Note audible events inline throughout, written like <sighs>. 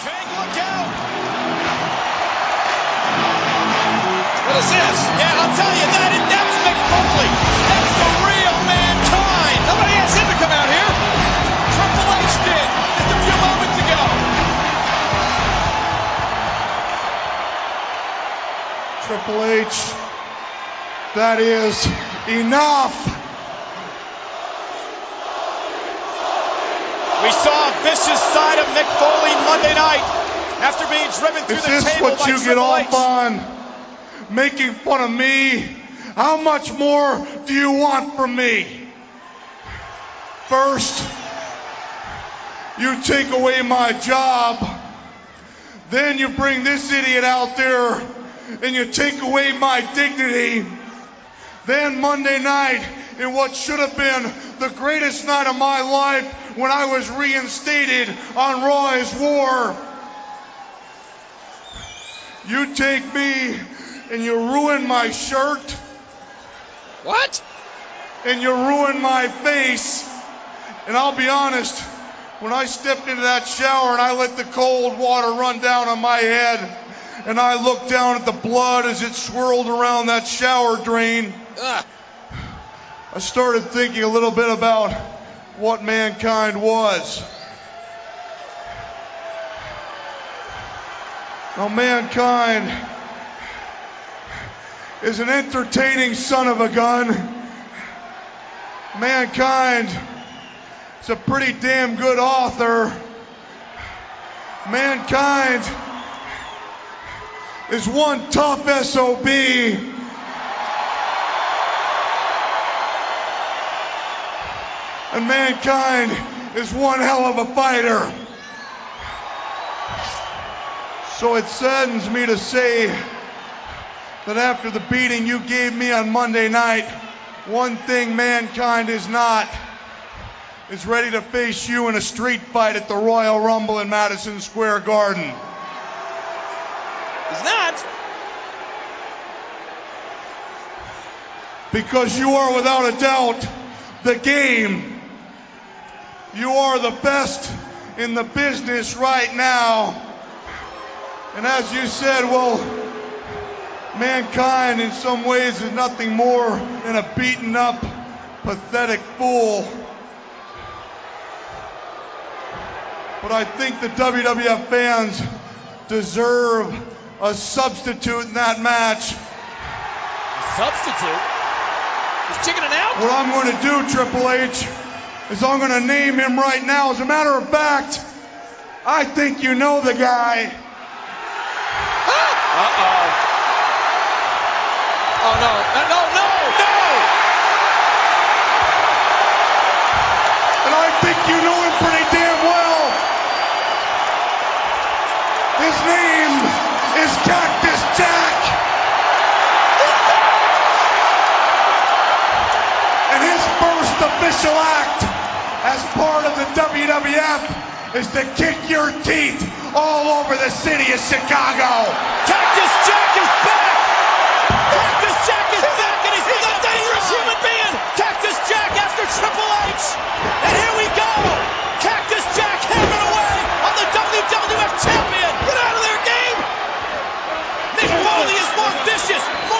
King, look out! What is this? Yeah, I'll tell you that. That was Mick Foley. That's the real mankind. Nobody asked him to come out here. Triple H did just a few moments ago. Triple H, that is enough. We saw vicious side of Mick Foley Monday night after being driven through Is the this table what by you get Triple off H. on? Making fun of me? How much more do you want from me? First, you take away my job. Then you bring this idiot out there and you take away my dignity. Then Monday night, in what should have been the greatest night of my life when I was reinstated on Raw is War, you take me and you ruin my shirt What? and you ruin my face. And I'll be honest, when I stepped into that shower and I let the cold water run down on my head and I looked down at the blood as it swirled around that shower drain, Ugh. I started thinking a little bit about what mankind was. Now, mankind is an entertaining son of a gun. Mankind is a pretty damn good author. Mankind is one tough SOB. And mankind is one hell of a fighter. So it saddens me to say that after the beating you gave me on Monday night, one thing mankind is not is ready to face you in a street fight at the Royal Rumble in Madison Square Garden. He's not. Because you are without a doubt the game. You are the best in the business right now. And as you said, well, mankind in some ways is nothing more than a beaten up, pathetic fool. But I think the WWF fans deserve a substitute in that match. A Substitute? He's chickening out? What I'm going to do, Triple H, is I'm going to name him right now. As a matter of fact, I think you know the guy. Uh-oh. Oh, no. No, no, no! No! And I think you know him pretty damn well. His name first official act as part of the WWF is to kick your teeth all over the city of Chicago. Cactus Jack is back! Cactus Jack is back and he's, he's a dangerous human being! Cactus Jack after Triple H! And here we go! Cactus Jack hammering away on the WWF champion! Get out of there, Gabe! Mick Foley is more vicious, more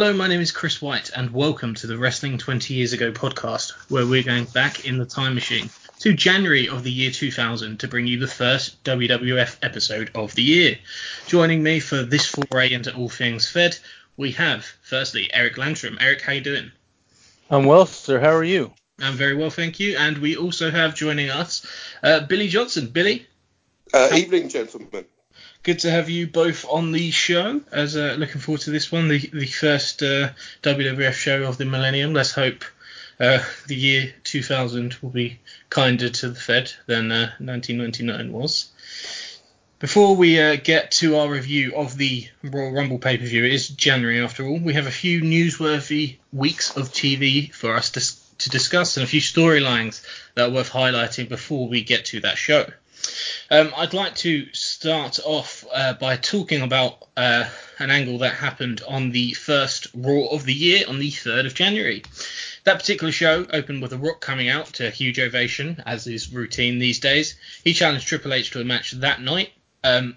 Hello, my name is Chris White, and welcome to the Wrestling 20 Years Ago podcast, where we're going back in the time machine to January of the year 2000 to bring you the first WWF episode of the year. Joining me for this foray into all things Fed, we have firstly Eric Landrum. Eric, how you doing? I'm well, sir. How are you? I'm very well, thank you. And we also have joining us uh, Billy Johnson. Billy. Uh, evening, gentlemen. Good to have you both on the show. As uh, looking forward to this one, the the first uh, WWF show of the millennium. Let's hope uh, the year 2000 will be kinder to the Fed than 1999 uh, was. Before we uh, get to our review of the Royal Rumble pay per view, it is January after all. We have a few newsworthy weeks of TV for us to, to discuss and a few storylines that are worth highlighting before we get to that show. Um, I'd like to start off uh, by talking about uh, an angle that happened on the first Raw of the year on the 3rd of January. That particular show opened with The Rock coming out to a huge ovation, as is routine these days. He challenged Triple H to a match that night, um,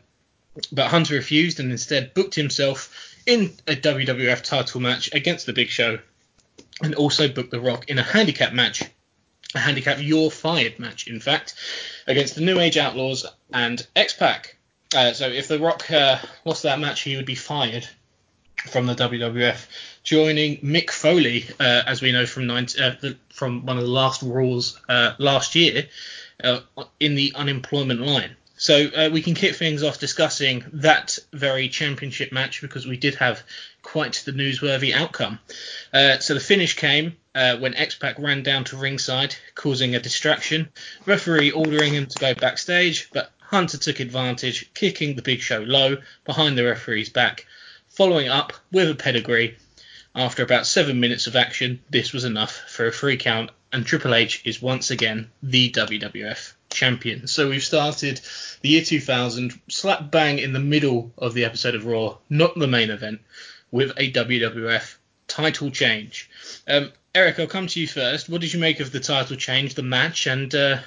but Hunter refused and instead booked himself in a WWF title match against The Big Show, and also booked The Rock in a handicap match a handicap you're fired match, in fact, against the New Age Outlaws and X Pac. Uh, so if The Rock uh, lost that match, he would be fired from the WWF, joining Mick Foley, uh, as we know from 19, uh, the, from one of the last rules uh, last year, uh, in the unemployment line. So we can kick things off discussing that very championship match because we did have quite the newsworthy outcome. Uh, so the finish came uh, when X-Pac ran down to ringside, causing a distraction. Referee ordering him to go backstage, but Hunter took advantage, kicking the Big Show low behind the referee's back. Following up with a pedigree. After about seven minutes of action, this was enough for a free count, and Triple H is once again the WWF champion. So we've started the year 2000 slap bang in the middle of the episode of Raw, not the main event, with a WWF title change. Um, Eric, I'll come to you first. What did you make of the title change, the match, and uh,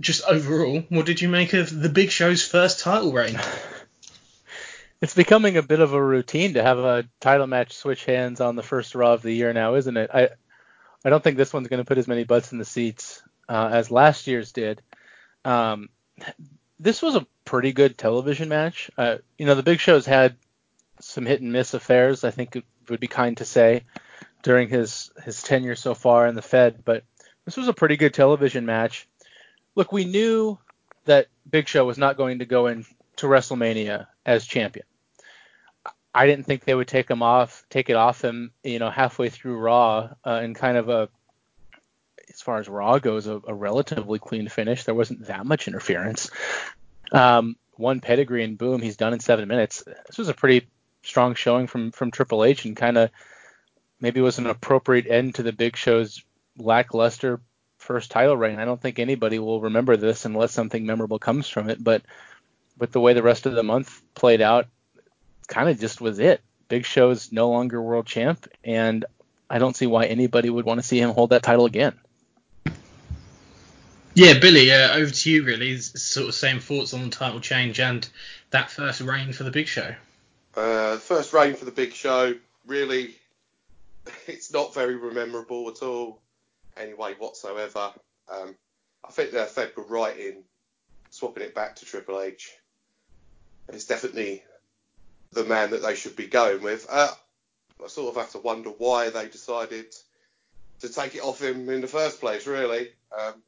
just overall, what did you make of the Big Show's first title reign? <sighs> It's becoming a bit of a routine to have a title match switch hands on the first Raw of the year now, isn't it? I I don't think this one's going to put as many butts in the seats uh, as last year's did. Um, this was a pretty good television match. Uh, you know, the Big Show's had some hit and miss affairs. I think it would be kind to say during his his tenure so far in the Fed, but this was a pretty good television match. Look, we knew that Big Show was not going to go into WrestleMania as champion. I didn't think they would take him off, take it off him, you know, halfway through Raw uh, in kind of a as far as Raw goes, a, a relatively clean finish. There wasn't that much interference. Um, one pedigree and boom, he's done in seven minutes. This was a pretty strong showing from from Triple H and kind of maybe was an appropriate end to the Big Show's lackluster first title reign. I don't think anybody will remember this unless something memorable comes from it. But with the way the rest of the month played out, kind of just was it. Big Show's no longer world champ, and I don't see why anybody would want to see him hold that title again. Yeah, Billy, uh, over to you. Really, sort of same thoughts on the title change and that first reign for the Big Show. Uh, first reign for the Big Show, really, <laughs> it's not very memorable at all, anyway whatsoever. Um, I think the Fed were right in swapping it back to Triple H. It's definitely the man that they should be going with. Uh, I sort of have to wonder why they decided to take it off him in the first place, really. Um,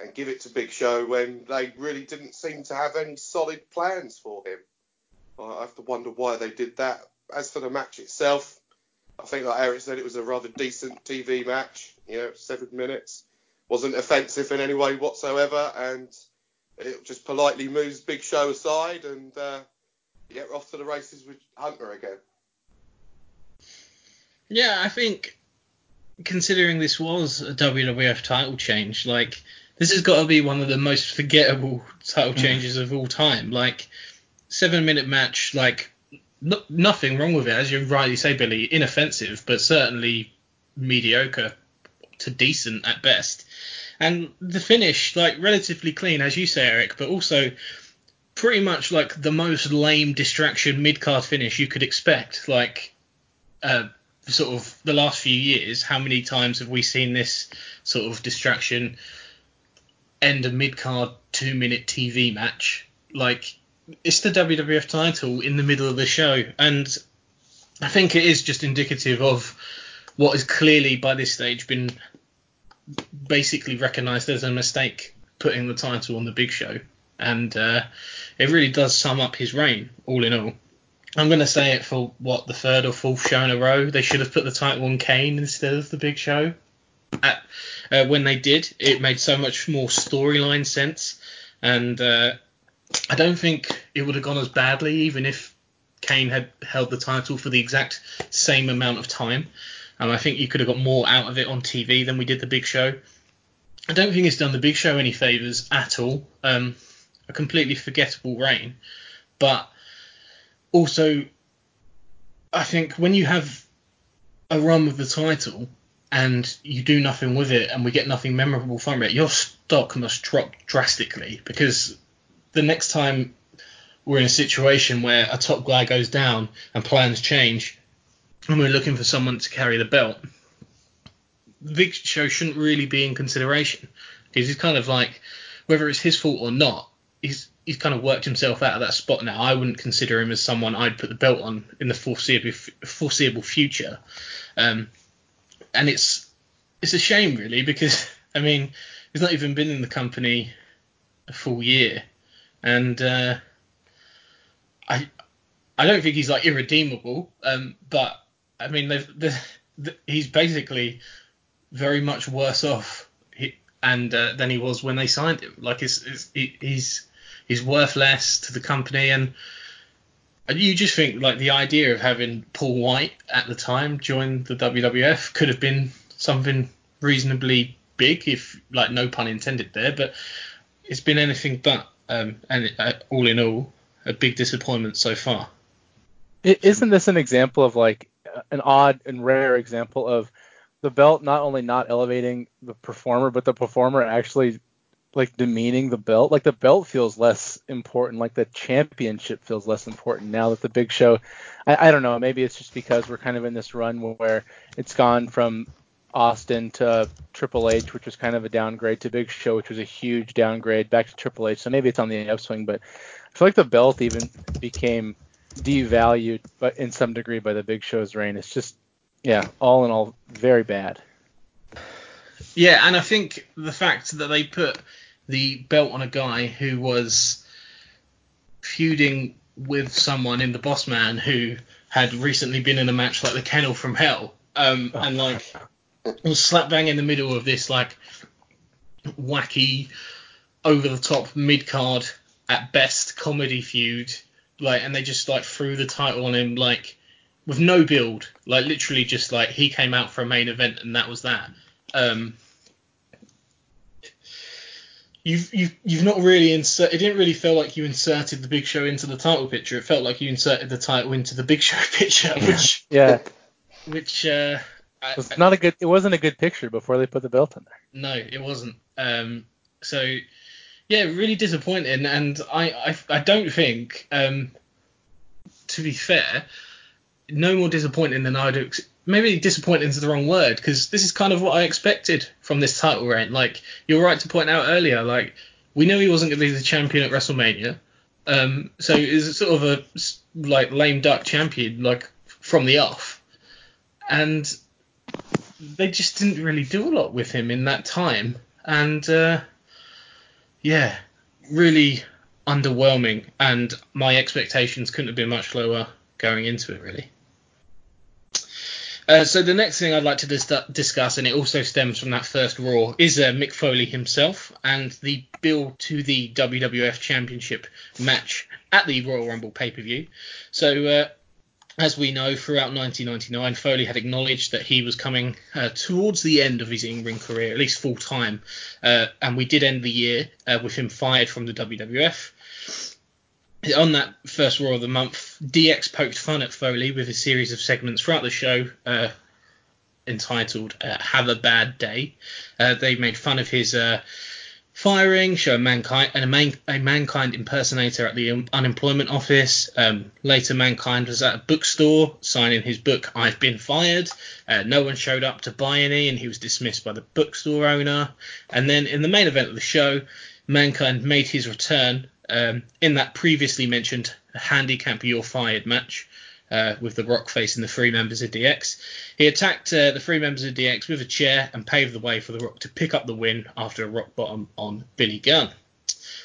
and give it to Big Show when they really didn't seem to have any solid plans for him. I have to wonder why they did that. As for the match itself, I think like Eric said, it was a rather decent TV match. You know, seven minutes, wasn't offensive in any way whatsoever, and it just politely moves Big Show aside and uh, get off to the races with Hunter again. Yeah, I think considering this was a WWF title change, like this has got to be one of the most forgettable title mm. changes of all time. Like seven minute match, like no, nothing wrong with it, as you rightly say, Billy. Inoffensive, but certainly mediocre to decent at best. And the finish, like relatively clean, as you say, Eric, but also pretty much like the most lame distraction mid card finish you could expect. Like, uh, sort of the last few years, how many times have we seen this sort of distraction? end a mid card two minute TV match. Like it's the WWF title in the middle of the show, and I think it is just indicative of what has clearly by this stage been basically recognised as a mistake putting the title on the Big Show, and uh, it really does sum up his reign all in all. I'm going to say it for what the third or fourth show in a row. They should have put the title on Kane instead of the Big Show. At, uh, when they did, it made so much more storyline sense, and uh, I don't think it would have gone as badly even if Kane had held the title for the exact same amount of time. I think you could have got more out of it on TV than we did the Big Show. I don't think it's done the Big Show any favors at all. Um, a completely forgettable reign, but also I think when you have a run with the title and you do nothing with it and we get nothing memorable from it, your stock must drop drastically because the next time we're in a situation where a top guy goes down and plans change and we're looking for someone to carry the belt, Big Show shouldn't really be in consideration. Because he's kind of like, whether it's his fault or not, he's he's kind of worked himself out of that spot now. I wouldn't consider him as someone I'd put the belt on in the foreseeable foreseeable future, um, and it's it's a shame really because I mean he's not even been in the company a full year, and uh, I I don't think he's like irredeemable, um, but I mean they've, they've, he's basically very much worse off he, and uh, than he was when they signed him. Like it's, it's, he's he's worth less to the company, and you just think like the idea of having Paul White at the time join the WWF could have been something reasonably big, if like no pun intended there, but it's been anything but. Um, and uh, all in all, a big disappointment so far. Isn't this an example of like an odd and rare example of the belt not only not elevating the performer, but the performer actually like demeaning the belt. Like the belt feels less important. Like the championship feels less important now that the Big Show. I, I don't know. Maybe it's just because we're kind of in this run where it's gone from Austin to Triple H, which was kind of a downgrade, to Big Show, which was a huge downgrade, back to Triple H. So maybe it's on the upswing, but I feel like the belt even became devalued, but in some degree by the Big Show's reign. It's just, yeah, all in all, very bad. Yeah, and I think the fact that they put the belt on a guy who was feuding with someone in the Boss Man who had recently been in a match like the Kennel from Hell, um, and like <laughs> was slap bang in the middle of this like wacky, over the top mid card at best comedy feud, like, and they just like threw the title on him like with no build, like literally just like he came out for a main event and that was that. Um, you've you've you've not really insert. It didn't really feel like you inserted the Big Show into the title picture. It felt like you inserted the title into the Big Show <laughs> picture, which yeah, which uh, it's not a good. It wasn't a good picture before they put the belt in there. No, it wasn't. Um, so yeah, really disappointing, and I I, I don't think um, to be fair, no more disappointing than I'd ex- maybe disappointing is the wrong word because this is kind of what I expected from this title reign. Like you're right to point out earlier, like we knew he wasn't going to be the champion at WrestleMania, um, so it's sort of a like lame duck champion like from the off, and they just didn't really do a lot with him in that time, and uh, yeah, really underwhelming, and my expectations couldn't have been much lower going into it really. Uh, so the next thing I'd like to dis- discuss, and it also stems from that first Raw, is uh, Mick Foley himself and the build to the WWF Championship match at the Royal Rumble pay-per-view. So uh, as we know, throughout 1999, Foley had acknowledged that he was coming uh, towards the end of his in-ring career, at least full time, uh, and we did end the year uh, with him fired from the WWF on that first Raw of the month, DX poked fun at Foley with a series of segments throughout the show uh, entitled uh, "Have a Bad Day." Uh, they made fun of his firing, show mankind and a, man, a mankind impersonator at the unemployment office. Um, later, mankind was at a bookstore signing his book "I've Been Fired." Uh, no one showed up to buy any, and he was dismissed by the bookstore owner. And then in the main event of the show, mankind made his return um, in that previously mentioned handicap you're fired match uh, with The Rock facing the three members of DX. He attacked uh, the three members of DX with a chair and paved the way for The Rock to pick up the win after a rock bottom on Billy Gunn.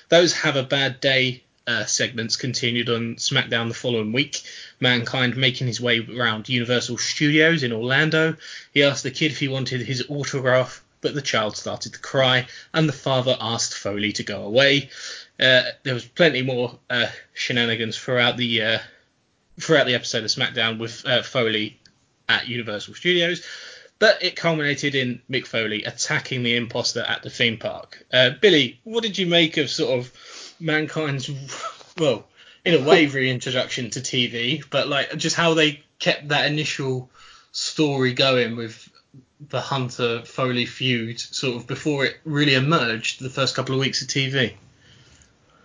Those Have a Bad Day uh, segments continued on SmackDown the following week. Mankind making his way around Universal Studios in Orlando. He asked the kid if he wanted his autograph, but the child started to cry, and the father asked Foley to go away. Uh, there was plenty more uh, shenanigans throughout the uh, throughout the episode of SmackDown with uh, Foley at Universal Studios, but it culminated in Mick Foley attacking the imposter at the theme park. Uh, Billy, what did you make of sort of mankind's, <laughs> well, in a way, reintroduction <laughs> to TV, but like just how they kept that initial story going with the Hunter Foley feud sort of before it really emerged the first couple of weeks of TV?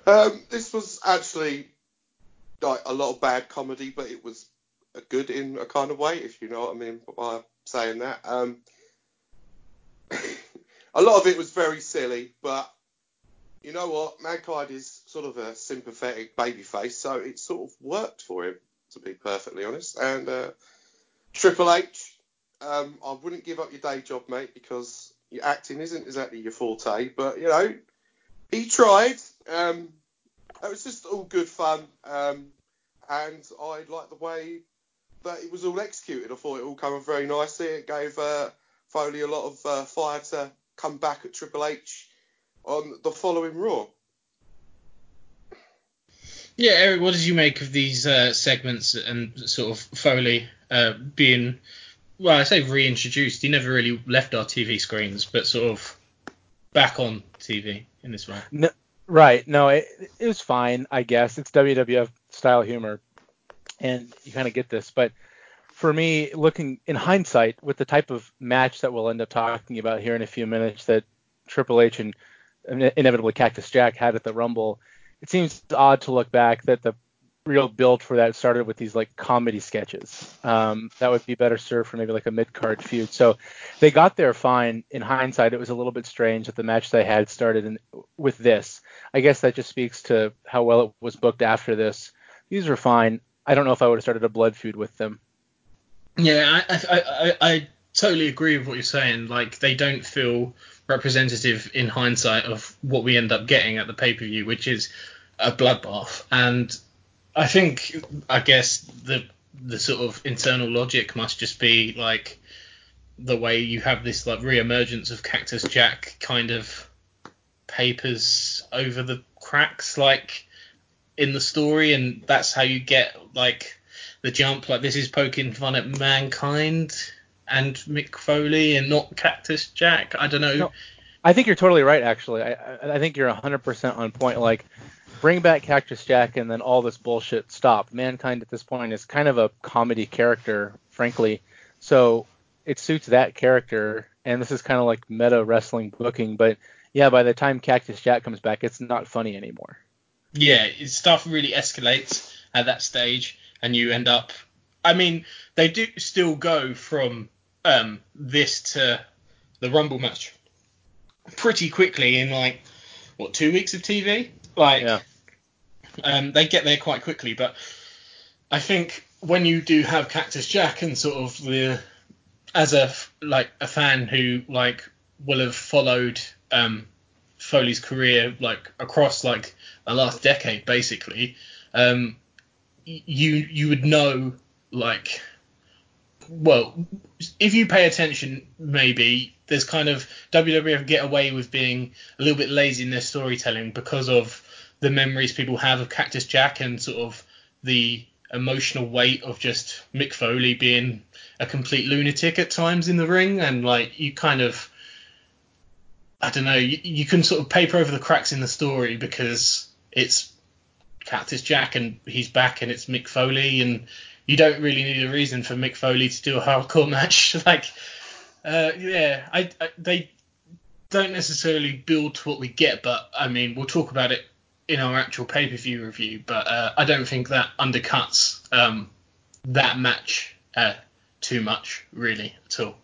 Um, this was actually like a lot of bad comedy, but it was good in a kind of way, if you know what I mean by saying that. Um, <laughs> a lot of it was very silly, but you know what? Mankind is sort of a sympathetic babyface, so it sort of worked for him, to be perfectly honest. And uh, Triple H, um, I wouldn't give up your day job, mate, because your acting isn't exactly your forte, but you know, he tried. Um, it was just all good fun, um, and I liked the way that it was all executed. I thought it all came off very nicely. It gave uh, Foley a lot of uh, fire to come back at Triple H on the following Raw. Yeah, Eric, what did you make of these uh, segments and sort of Foley uh, being, well, I say reintroduced. He never really left our TV screens, but sort of back on TV in this way. No, right. No, it, it was fine, I guess. It's WWF style humor, and you kind of get this. But for me, looking in hindsight, with the type of match that we'll end up talking about here in a few minutes that Triple H and inevitably Cactus Jack had at the Rumble, it seems odd to look back that the real build for that started with these like comedy sketches. Um, that would be better served for maybe like a mid card feud. So they got there fine. In hindsight, it was a little bit strange that the match they had started in, with this. I guess that just speaks to how well it was booked after this. These were fine. I don't know if I would have started a blood feud with them. Yeah, I, I, I, I totally agree with what you're saying. Like they don't feel representative in hindsight of what we end up getting at the pay per view, which is a bloodbath. And I think, I guess the the sort of internal logic must just be like the way you have this like re-emergence of Cactus Jack kind of papers over the cracks, like in the story, and that's how you get like the jump. Like this is poking fun at mankind and Mick Foley and not Cactus Jack. I don't know. No, I think you're totally right. Actually, I I think you're 100% on point. Like bring back Cactus Jack and then all this bullshit stop. Mankind at this point is kind of a comedy character, frankly. So it suits that character, and this is kind of like meta wrestling booking. But yeah, by the time Cactus Jack comes back, it's not funny anymore. Yeah, stuff really escalates at that stage, and you end up. I mean, they do still go from um, this to the Rumble match pretty quickly in like what two weeks of TV. Like, yeah. um, they get there quite quickly, but I think when you do have Cactus Jack and sort of the as a like a fan who like will have followed um, Foley's career like across like the last decade basically, um, you you would know like well, if you pay attention, maybe there's kind of WWF get away with being a little bit lazy in their storytelling because of the memories people have of Cactus Jack and sort of the emotional weight of just Mick Foley being a complete lunatic at times in the ring, and like you kind of, I don't know, you, you can sort of paper over the cracks in the story because it's Cactus Jack and he's back and it's Mick Foley and you don't really need a reason for Mick Foley to do a hardcore <laughs> match. like, uh, yeah, I, I, they don't necessarily build to what we get, but I mean, we'll talk about it in our actual pay per view review. But uh, I don't think that undercuts um, that match uh, too much, really, at all.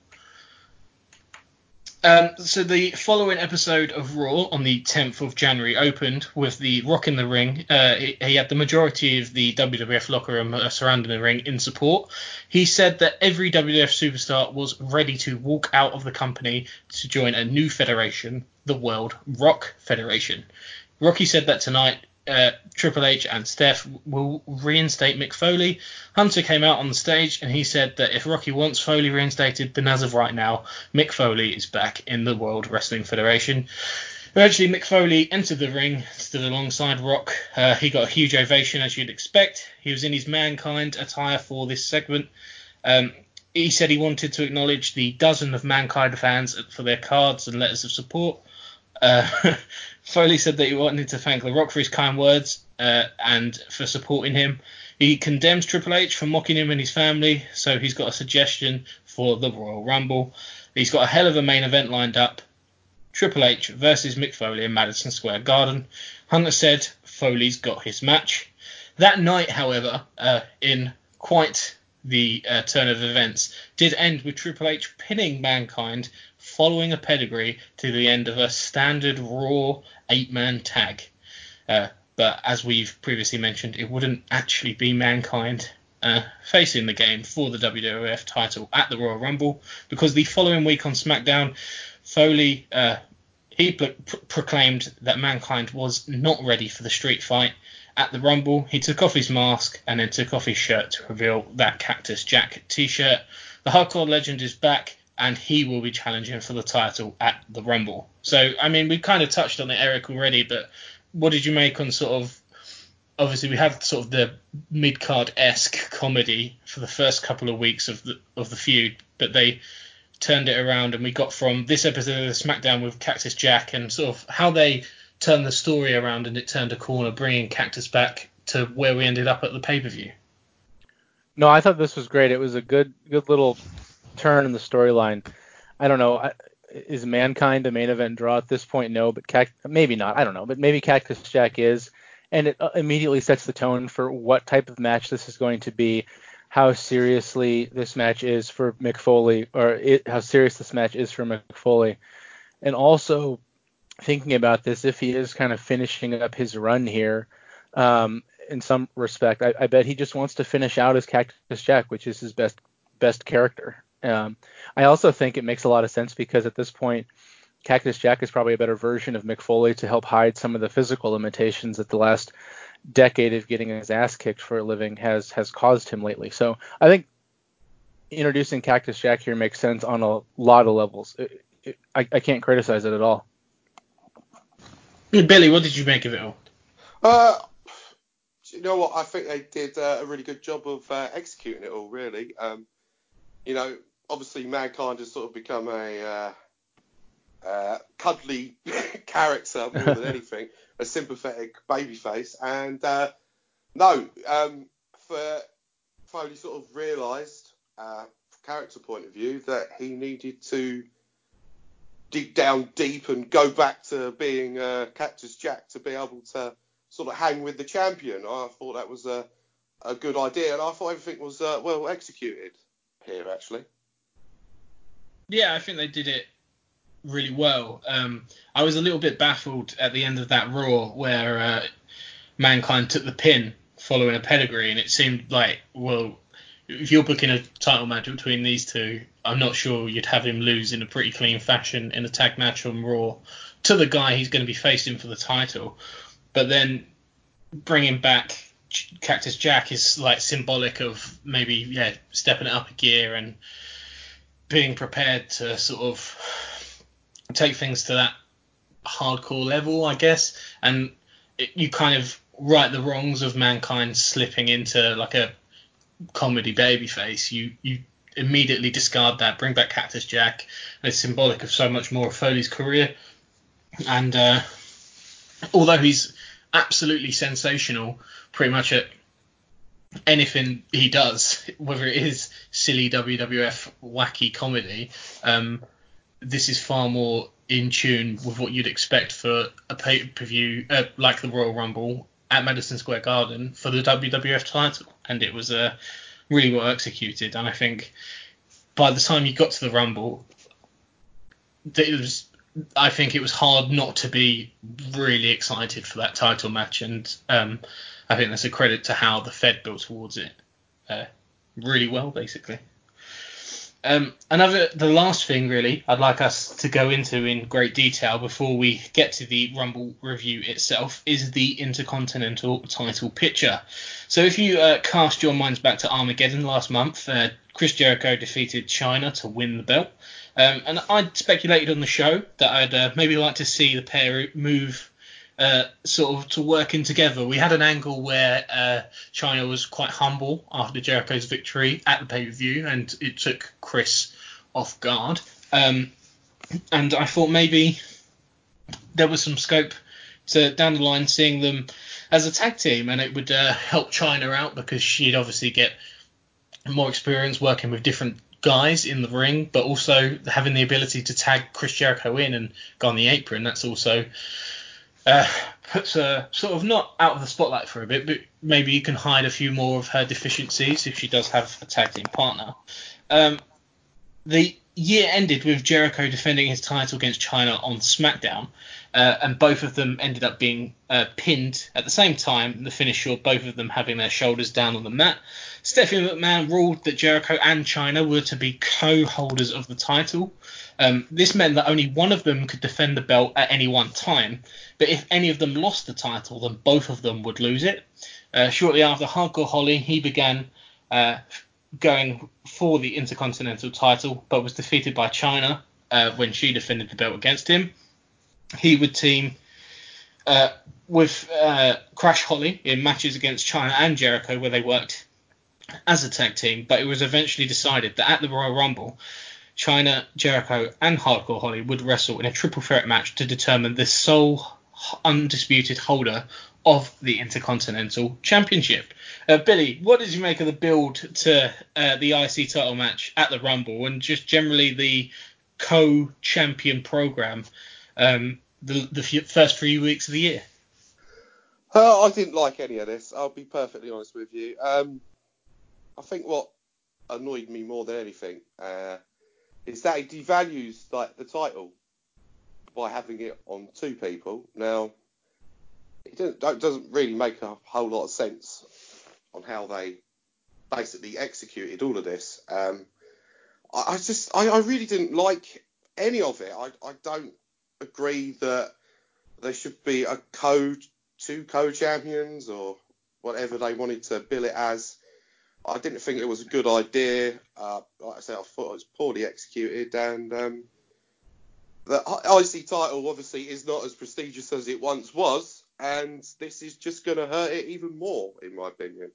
Um, so the following episode of Raw on the 10th of January opened with the Rock in the ring. Uh, he, he, had the majority of the WWF locker room uh, surrounding the ring in support. He said that every WWF superstar was ready to walk out of the company to join a new federation, the World Rock Federation. Rocky said that tonight uh, Triple H and Steph will reinstate Mick Foley. Hunter came out on the stage and he said that if Rocky wants Foley reinstated, then as of right now, Mick Foley is back in the World Wrestling Federation. Eventually, Mick Foley entered the ring, stood alongside Rock. Uh, he got a huge ovation, as you'd expect. He was in his Mankind attire for this segment. Um, he said he wanted to acknowledge the dozen of Mankind fans for their cards and letters of support. Uh, <laughs> Foley said that he wanted to thank The Rock for his kind words uh, and for supporting him. He condemns Triple H for mocking him and his family, so he's got a suggestion for the Royal Rumble. He's got a hell of a main event lined up. Triple H versus Mick Foley in Madison Square Garden. Hunter said Foley's got his match. That night, however, uh, in quite the uh, turn of events, did end with Triple H pinning Mankind following a pedigree to the end of a standard Raw eight man tag. Uh, but as we've previously mentioned, it wouldn't actually be Mankind uh, facing the game for the WWF title at the Royal Rumble because the following week on SmackDown, Foley uh, he pr- proclaimed that Mankind was not ready for the street fight at the Rumble. He took off his mask and then took off his shirt to reveal that Cactus Jack T-shirt. The Hardcore Legend is back and he will be challenging for the title at the Rumble. So, I mean, we kind of touched on it, Eric, already, but what did you make on sort of? Obviously, we have sort of the mid card esque comedy for the first couple of weeks of the of the feud, but they turned it around, and we got from this episode of SmackDown with Cactus Jack and sort of how they turned the story around and it turned a corner, bringing Cactus back to where we ended up at the pay per view. No, I thought this was great. It was a good good little turn in the storyline. I don't know. Is Mankind a main event draw at this point? No, but Cact- maybe not. I don't know, but maybe Cactus Jack is, and it uh, immediately sets the tone for what type of match this is going to be, how seriously this match is for Mick Foley, or it, how serious this match is for Mick Foley, and also thinking about this, if he is kind of finishing up his run here, um, in some respect, I, I bet he just wants to finish out as Cactus Jack, which is his best best character. Um, I also think it makes a lot of sense because at this point, Cactus Jack is probably a better version of Mick Foley to help hide some of the physical limitations that the last decade of getting his ass kicked for a living has has caused him lately. So I think introducing Cactus Jack here makes sense on a lot of levels. It, it, I, I, can't criticize it at all. Billy, what did you make of it all? Uh, you know what? I think they did uh, a really good job of uh, executing it all. Really, um, you know, obviously mankind has sort of become a uh, uh, cuddly <laughs> character more than <laughs> anything, a sympathetic babyface, and uh, no, um, for Foley sort of realised, uh, from character point of view, that he needed to dig down deep and go back to being uh, Cactus Jack to be able to sort of hang with the champion. I thought that was a, a good idea, and I thought everything was uh, well executed here actually. Yeah, I think they did it really well. Um, I was a little bit baffled at the end of that Raw where uh, Mankind took the pin following a pedigree, and it seemed like, well, if you're booking a title match between these two, I'm not sure you'd have him lose in a pretty clean fashion in a tag match on Raw to the guy he's going to be facing for the title. But then bringing back Cactus Jack is like symbolic of maybe yeah stepping it up a gear and being prepared to sort of take things to that hardcore level, I guess, and it, you kind of right the wrongs of mankind slipping into like a comedy babyface. You you immediately discard that, bring back Cactus Jack, and it's symbolic of so much more of Foley's career. And uh, although he's absolutely sensational, pretty much at anything he does, <laughs> whether it is silly WWF wacky comedy, um, this is far more in tune with what you'd expect for a pay per view uh, like the Royal Rumble at Madison Square Garden for the WWF title, and it was uh, really well executed. And I think by the time you got to the Rumble, it was I think it was hard not to be really excited for that title match, and um, I think that's a credit to how the Fed built towards it. Uh, really well, basically. Um, another, the last thing really, I'd like us to go into in great detail before we get to the Rumble review itself is the Intercontinental title picture. So if you uh, cast your minds back to Armageddon last month, uh, Chris Jericho defeated Chyna to win the belt. Um, and I speculated on the show that I'd uh, maybe like to see the pair move uh, sort of to working together. We had an angle where uh, Chyna was quite humble after Jericho's victory at the pay per view, and it took Chris off guard. Um, and I thought maybe there was some scope to down the line seeing them as a tag team, and it would uh, help Chyna out because she'd obviously get more experience working with different guys in the ring, but also having the ability to tag Chris Jericho in and go on the apron. That's also uh, puts her sort of not out of the spotlight for a bit, but maybe you can hide a few more of her deficiencies if she does have a tag team partner. Um, the year ended with Jericho defending his title against Chyna on SmackDown, uh, and both of them ended up being uh, pinned at the same time. The finish saw both of them having their shoulders down on the mat. Stephanie McMahon ruled that Jericho and Chyna were to be co-holders of the title. Um, this meant that only one of them could defend the belt at any one time, but if any of them lost the title, then both of them would lose it. Uh, shortly after Hardcore Holly, he began uh, going for the Intercontinental title, but was defeated by Chyna uh, when she defended the belt against him. He would team uh, with uh, Crash Holly in matches against Chyna and Jericho, where they worked as a tag team, but it was eventually decided that at the Royal Rumble, Chyna, Jericho, and Hardcore Holly would wrestle in a triple threat match to determine the sole undisputed holder of the Intercontinental Championship. Uh, Billy, what did you make of the build to uh, the IC title match at the Rumble and just generally the co-champion program um, the, the first three weeks of the year? Uh, I didn't like any of this. I'll be perfectly honest with you. Um, I think what annoyed me more than anything uh, is that he devalues like the title by having it on two people. Now, it doesn't, doesn't really make a whole lot of sense on how they basically executed all of this. Um, I, I, just, I, I, really didn't like any of it. I, I don't agree that there should be a code, two co-champions or whatever they wanted to bill it as. I didn't think it was a good idea. Uh, like I said, I thought it was poorly executed, and um, the IC title obviously is not as prestigious as it once was, and this is just going to hurt it even more, in my opinion.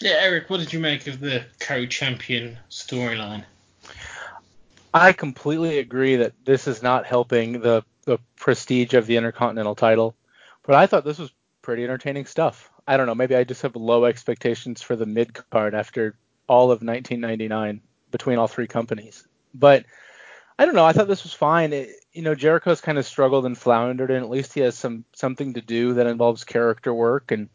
Yeah, Eric, what did you make of the co-champion storyline? I completely agree that this is not helping the the prestige of the Intercontinental title, but I thought this was pretty entertaining stuff. I don't know. Maybe I just have low expectations for the mid card after all of 1999 between all three companies. But I don't know. I thought this was fine. It, you know, Jericho's kind of struggled and floundered, and at least he has some something to do that involves character work, and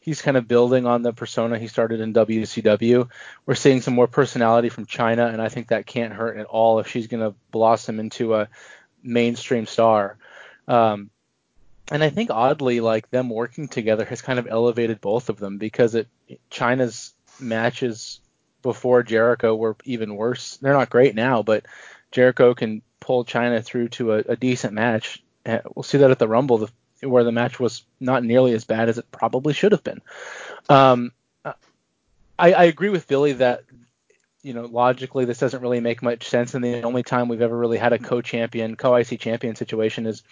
he's kind of building on the persona he started in WCW. We're seeing some more personality from Chyna, and I think that can't hurt at all if she's going to blossom into a mainstream star. Um, and I think oddly, like them working together has kind of elevated both of them because it Chyna's matches before Jericho were even worse. They're not great now, but Jericho can pull Chyna through to a, a decent match. We'll see that at the Rumble, the, where the match was not nearly as bad as it probably should have been. Um, I, I agree with Billy that you know logically this doesn't really make much sense, and the only time we've ever really had a co-champion, co-IC champion situation is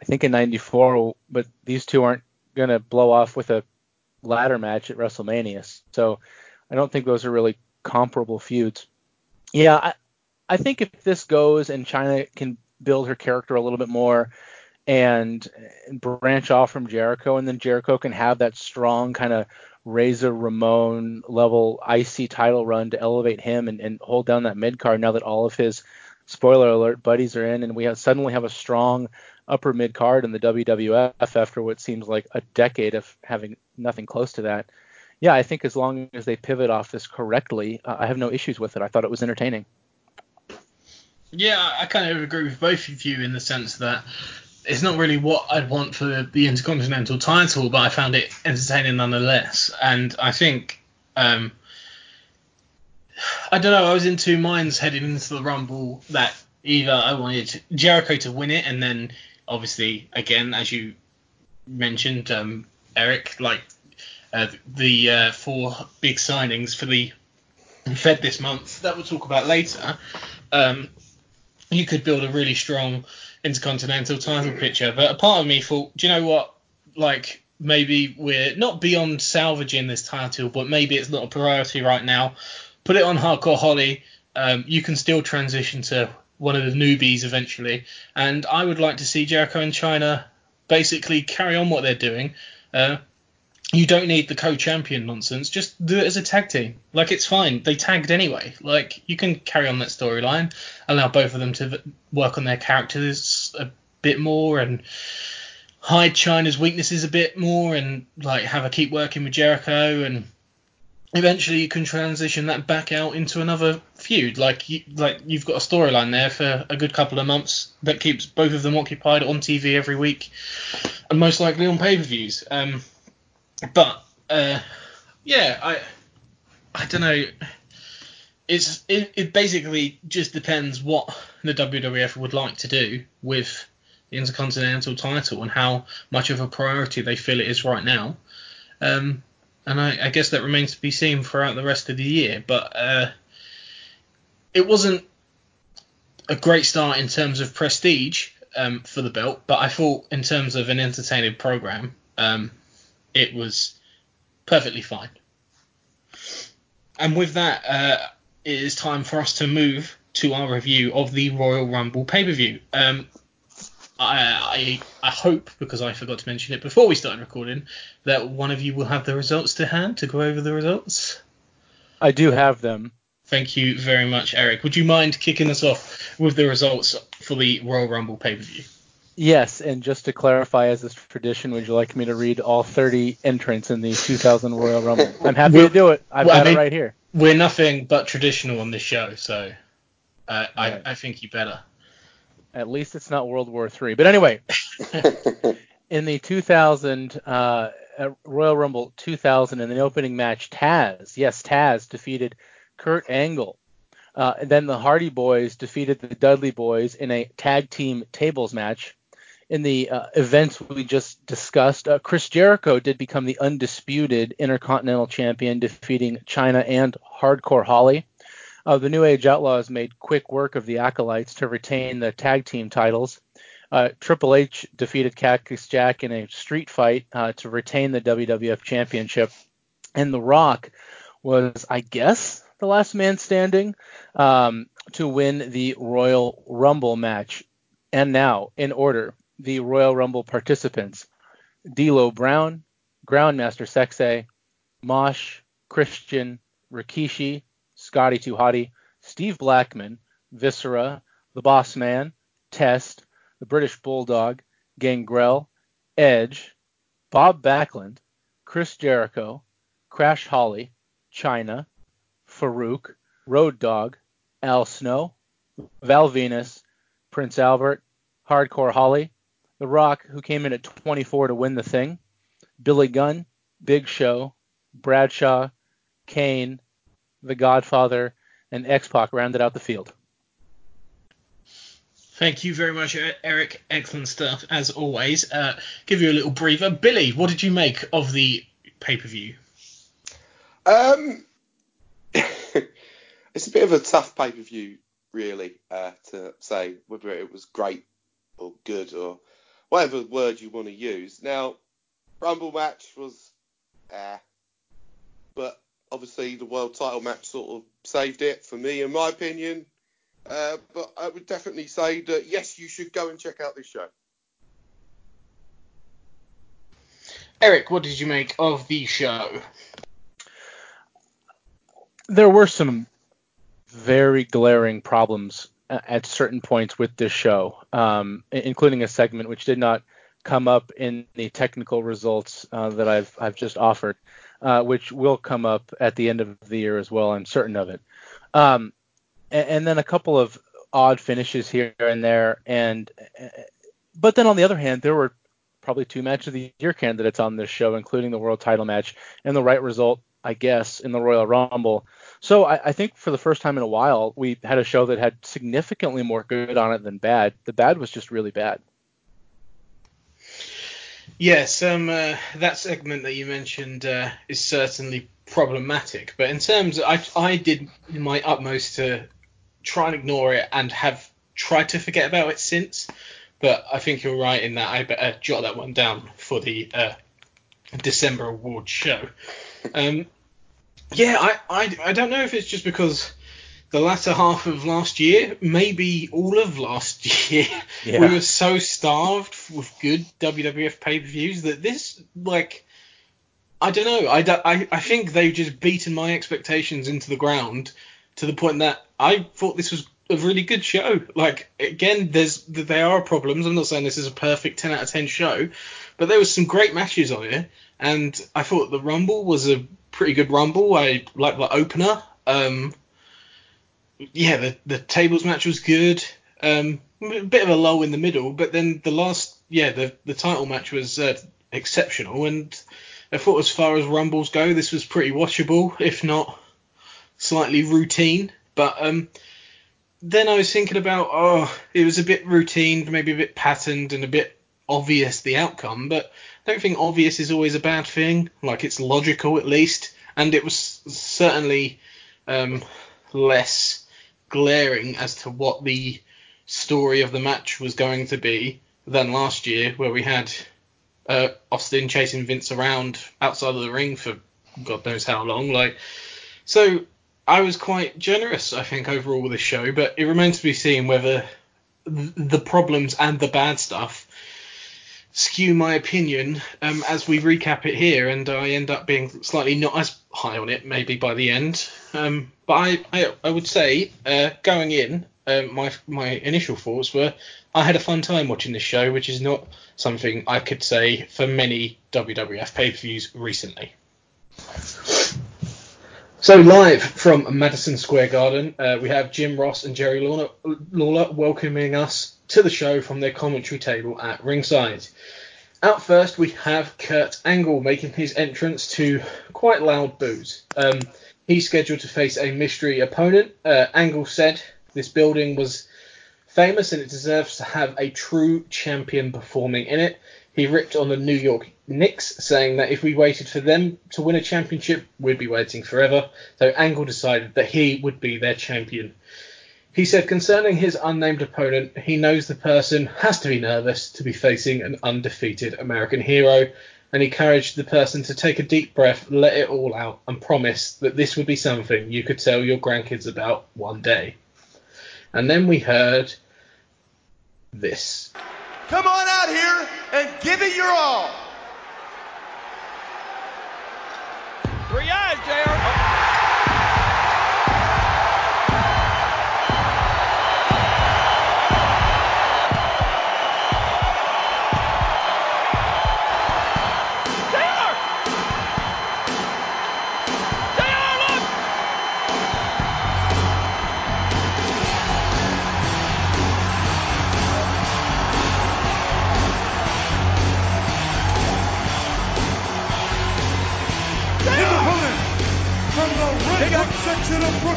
I think in '94, but these two aren't going to blow off with a ladder match at WrestleMania. So I don't think those are really comparable feuds. Yeah, I, I think if this goes and Chyna can build her character a little bit more and, and branch off from Jericho, and then Jericho can have that strong kind of Razor Ramon level IC title run to elevate him and, and hold down that mid card now that all of his spoiler alert, buddies are in, and we have, suddenly have a strong upper mid card in the WWF after what seems like a decade of having nothing close to that. Yeah, I think as long as they pivot off this correctly, uh, I have no issues with it. I thought it was entertaining. Yeah, I kind of agree with both of you in the sense that it's not really what I'd want for the Intercontinental title, but I found it entertaining nonetheless. And I think, um, I don't know, I was in two minds heading into the Rumble that either I wanted Jericho to win it, and then obviously, again, as you mentioned, um, Eric, like uh, the uh, four big signings for the Fed this month that we'll talk about later. Um, you could build a really strong intercontinental title picture. But a part of me thought, do you know what? Like maybe we're not beyond salvaging this title, but maybe it's not a priority right now. Put it on Hardcore Holly. Um, you can still transition to one of the newbies eventually, and I would like to see Jericho and Chyna basically carry on what they're doing. Uh, you don't need the co-champion nonsense. Just do it as a tag team. Like it's fine. They tagged anyway. Like you can carry on that storyline, allow both of them to work on their characters a bit more and hide Chyna's weaknesses a bit more and like have her keep working with Jericho and eventually you can transition that back out into another feud. Like you, like you've got a storyline there for a good couple of months that keeps both of them occupied on TV every week and most likely on pay-per-views. Um, but uh, yeah, I I don't know. It's it, it basically just depends what the WWF would like to do with the Intercontinental title and how much of a priority they feel it is right now. Um, and I, I, guess that remains to be seen throughout the rest of the year. But uh, it wasn't a great start in terms of prestige um, for the belt, but I thought in terms of an entertaining program, um, it was perfectly fine. And with that, uh, it is time for us to move to our review of the Royal Rumble pay per view. Um, I, I, I hope because I forgot to mention it before we started recording that one of you will have the results to hand to go over the results. I do have them. Thank you very much, Eric. Would you mind kicking us off with the results for the Royal Rumble pay per view? Yes, and just to clarify, as is tradition, would you like me to read all 30 entrants in the 2000 Royal Rumble? I'm happy to do it. I've well, got I mean, it right here. We're nothing but traditional on this show, so uh, right. I, I think you better. At least it's not World War III. But anyway, <laughs> in the 2000 uh, Royal Rumble 2000, in the opening match, Taz, yes, Taz defeated Kurt Angle. Uh, then the Hardy Boys defeated the Dudley Boys in a tag team tables match in the uh, events we just discussed, uh, Chris Jericho did become the undisputed Intercontinental Champion, defeating Chyna and Hardcore Holly. Uh, the New Age Outlaws made quick work of the Acolytes to retain the tag team titles. Uh, Triple H defeated Cactus Jack in a street fight uh, to retain the WWF Championship. And The Rock was, I guess, the last man standing um, to win the Royal Rumble match. And now, in order, the Royal Rumble participants D'Lo Brown, Grandmaster Sexay, Mosh, Christian, Rikishi, Scotty 2 Hotty, Steve Blackman, Viscera, The Boss Man, Test, The British Bulldog, Gangrel, Edge, Bob Backlund, Chris Jericho, Crash Holly, Chyna, Farouk, Road Dog, Al Snow, Val Venis, Prince Albert, Hardcore Holly, the Rock, who came in at 24 to win the thing, Billy Gunn, Big Show, Bradshaw, Kane, The Godfather, and X Pac rounded out the field. Thank you very much, Eric. Excellent stuff as always. Uh, give you a little breather. Billy, what did you make of the pay per view? Um, <laughs> it's a bit of a tough pay per view, really, uh, to say whether it was great or good or whatever word you want to use. Now, Rumble match was, uh, but obviously the world title match sort of saved it for me, in my opinion. Uh, but I would definitely say that yes, you should go and check out this show. Eric, what did you make of the show? There were some very glaring problems at certain points with this show, um, including a segment which did not come up in the technical results uh, that I've I've just offered, uh, which will come up at the end of the year as well. I'm certain of it. Um, and, and, then a couple of odd finishes here and there, and but then on the other hand, there were probably two match of the year candidates on this show, including the world title match and the right result, I guess, in the Royal Rumble. So I, I, think for the first time in a while, we had a show that had significantly more good on it than bad. The bad was just really bad. Yes, um, uh, that segment that you mentioned uh, is certainly problematic. But in terms, of, I I did my utmost to try and ignore it and have tried to forget about it since. But I think you're right in that I better jot that one down for the uh, December award show. Um, yeah, I, I, I don't know if it's just because the latter half of last year, maybe all of last <laughs> year, yeah. we were so starved with good WWF pay per views that this, like, I don't know. I, I, I think they've just beaten my expectations into the ground to the point that I thought this was a really good show. Like, again, there's there are problems. I'm not saying this is a perfect 10 out of 10 show, but there was some great matches on it, and I thought the Rumble was a pretty good Rumble. I like the opener. Um, yeah, the the tables match was good. Um, a bit of a lull in the middle, but then the last, yeah, the the title match was uh, exceptional, and I thought as far as rumbles go, this was pretty watchable, if not slightly routine. But um, then I was thinking about, oh, it was a bit routine, maybe a bit patterned, and a bit obvious the outcome, but I don't think obvious is always a bad thing. Like it's logical at least, and it was certainly um, less glaring as to what the story of the match was going to be than last year, where we had uh, Austin chasing Vince around outside of the ring for God knows how long. Like, so I was quite generous, I think, overall with this show, but it remains to be seen whether the problems and the bad stuff skew my opinion um, as we recap it here, and I end up being slightly not as high on it maybe by the end. Um, but I, I, I, would say uh, going in, uh, my my initial thoughts were I had a fun time watching this show, which is not something I could say for many WWF pay-per-views recently. So live from Madison Square Garden, uh, we have Jim Ross and Jerry Lawler, Lawler welcoming us to the show from their commentary table at ringside. Out first, we have Kurt Angle making his entrance to quite loud boos. Um, he's scheduled to face a mystery opponent. Uh, Angle said this building was famous and it deserves to have a true champion performing in it. He ripped on the New York Knicks, saying that if we waited for them to win a championship, we'd be waiting forever. So Angle decided that he would be their champion. He said concerning his unnamed opponent, he knows the person has to be nervous to be facing an undefeated American hero, and he encouraged the person to take a deep breath, let it all out, and promise that this would be something you could tell your grandkids about one day. And then we heard this. Come on out here and give it your all. Three eyes, JR.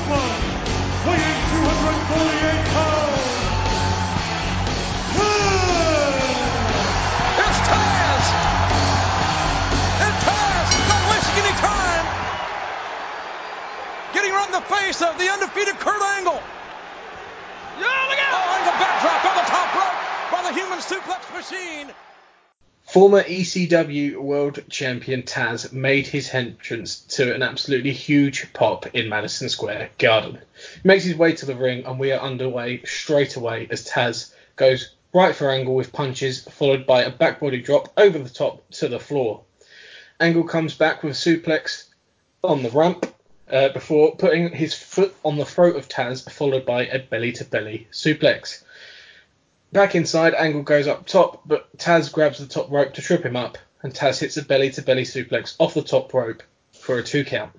section weighing 248 pounds, It's Taz! And Taz, not wasting any time, getting right in the face of the undefeated Kurt Angle. Yeah, look out! Oh, and the backdrop on the top rope by the human suplex machine. Former ECW World Champion Taz made his entrance to an absolutely huge pop in Madison Square Garden. He makes his way to the ring, and we are underway straight away as Taz goes right for Angle with punches, followed by a backbody drop over the top to the floor. Angle comes back with a suplex on the ramp. uh, before putting his foot on the throat of Taz, followed by a belly to belly suplex. Back inside, Angle goes up top, but Taz grabs the top rope to trip him up, and Taz hits a belly to belly suplex off the top rope for a two count.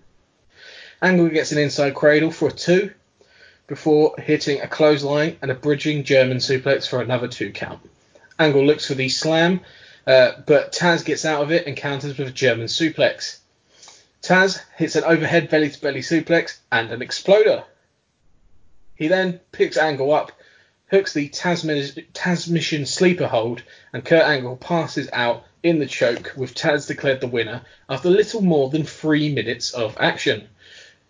Angle gets an inside cradle for a two, before hitting a clothesline and a bridging German suplex for another two count. Angle looks for the slam, uh, but Taz gets out of it and counters with a German suplex. Taz hits an overhead belly to belly suplex and an exploder. He then picks Angle up, hooks the Tazmission sleeper hold, and Kurt Angle passes out in the choke with Taz declared the winner after little more than three minutes of action.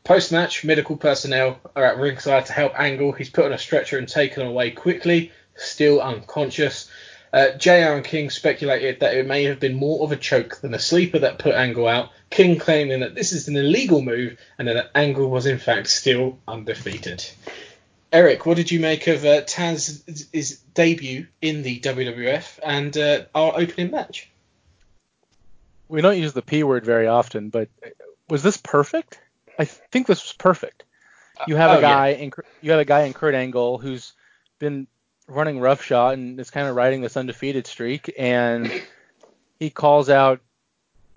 Post match, medical personnel are at ringside to help Angle. He's put on a stretcher and taken away quickly, still unconscious. Uh, JR and King speculated that it may have been more of a choke than a sleeper that put Angle out. King claiming that this is an illegal move and that Angle was in fact still undefeated. Eric, what did you make of uh, Taz's debut in the WWF and uh, our opening match? We don't use the P word very often, but was this perfect? I think this was perfect. You have Oh, a guy in you have a guy in Kurt Angle who's been running roughshod and is kind of riding this undefeated streak, and he calls out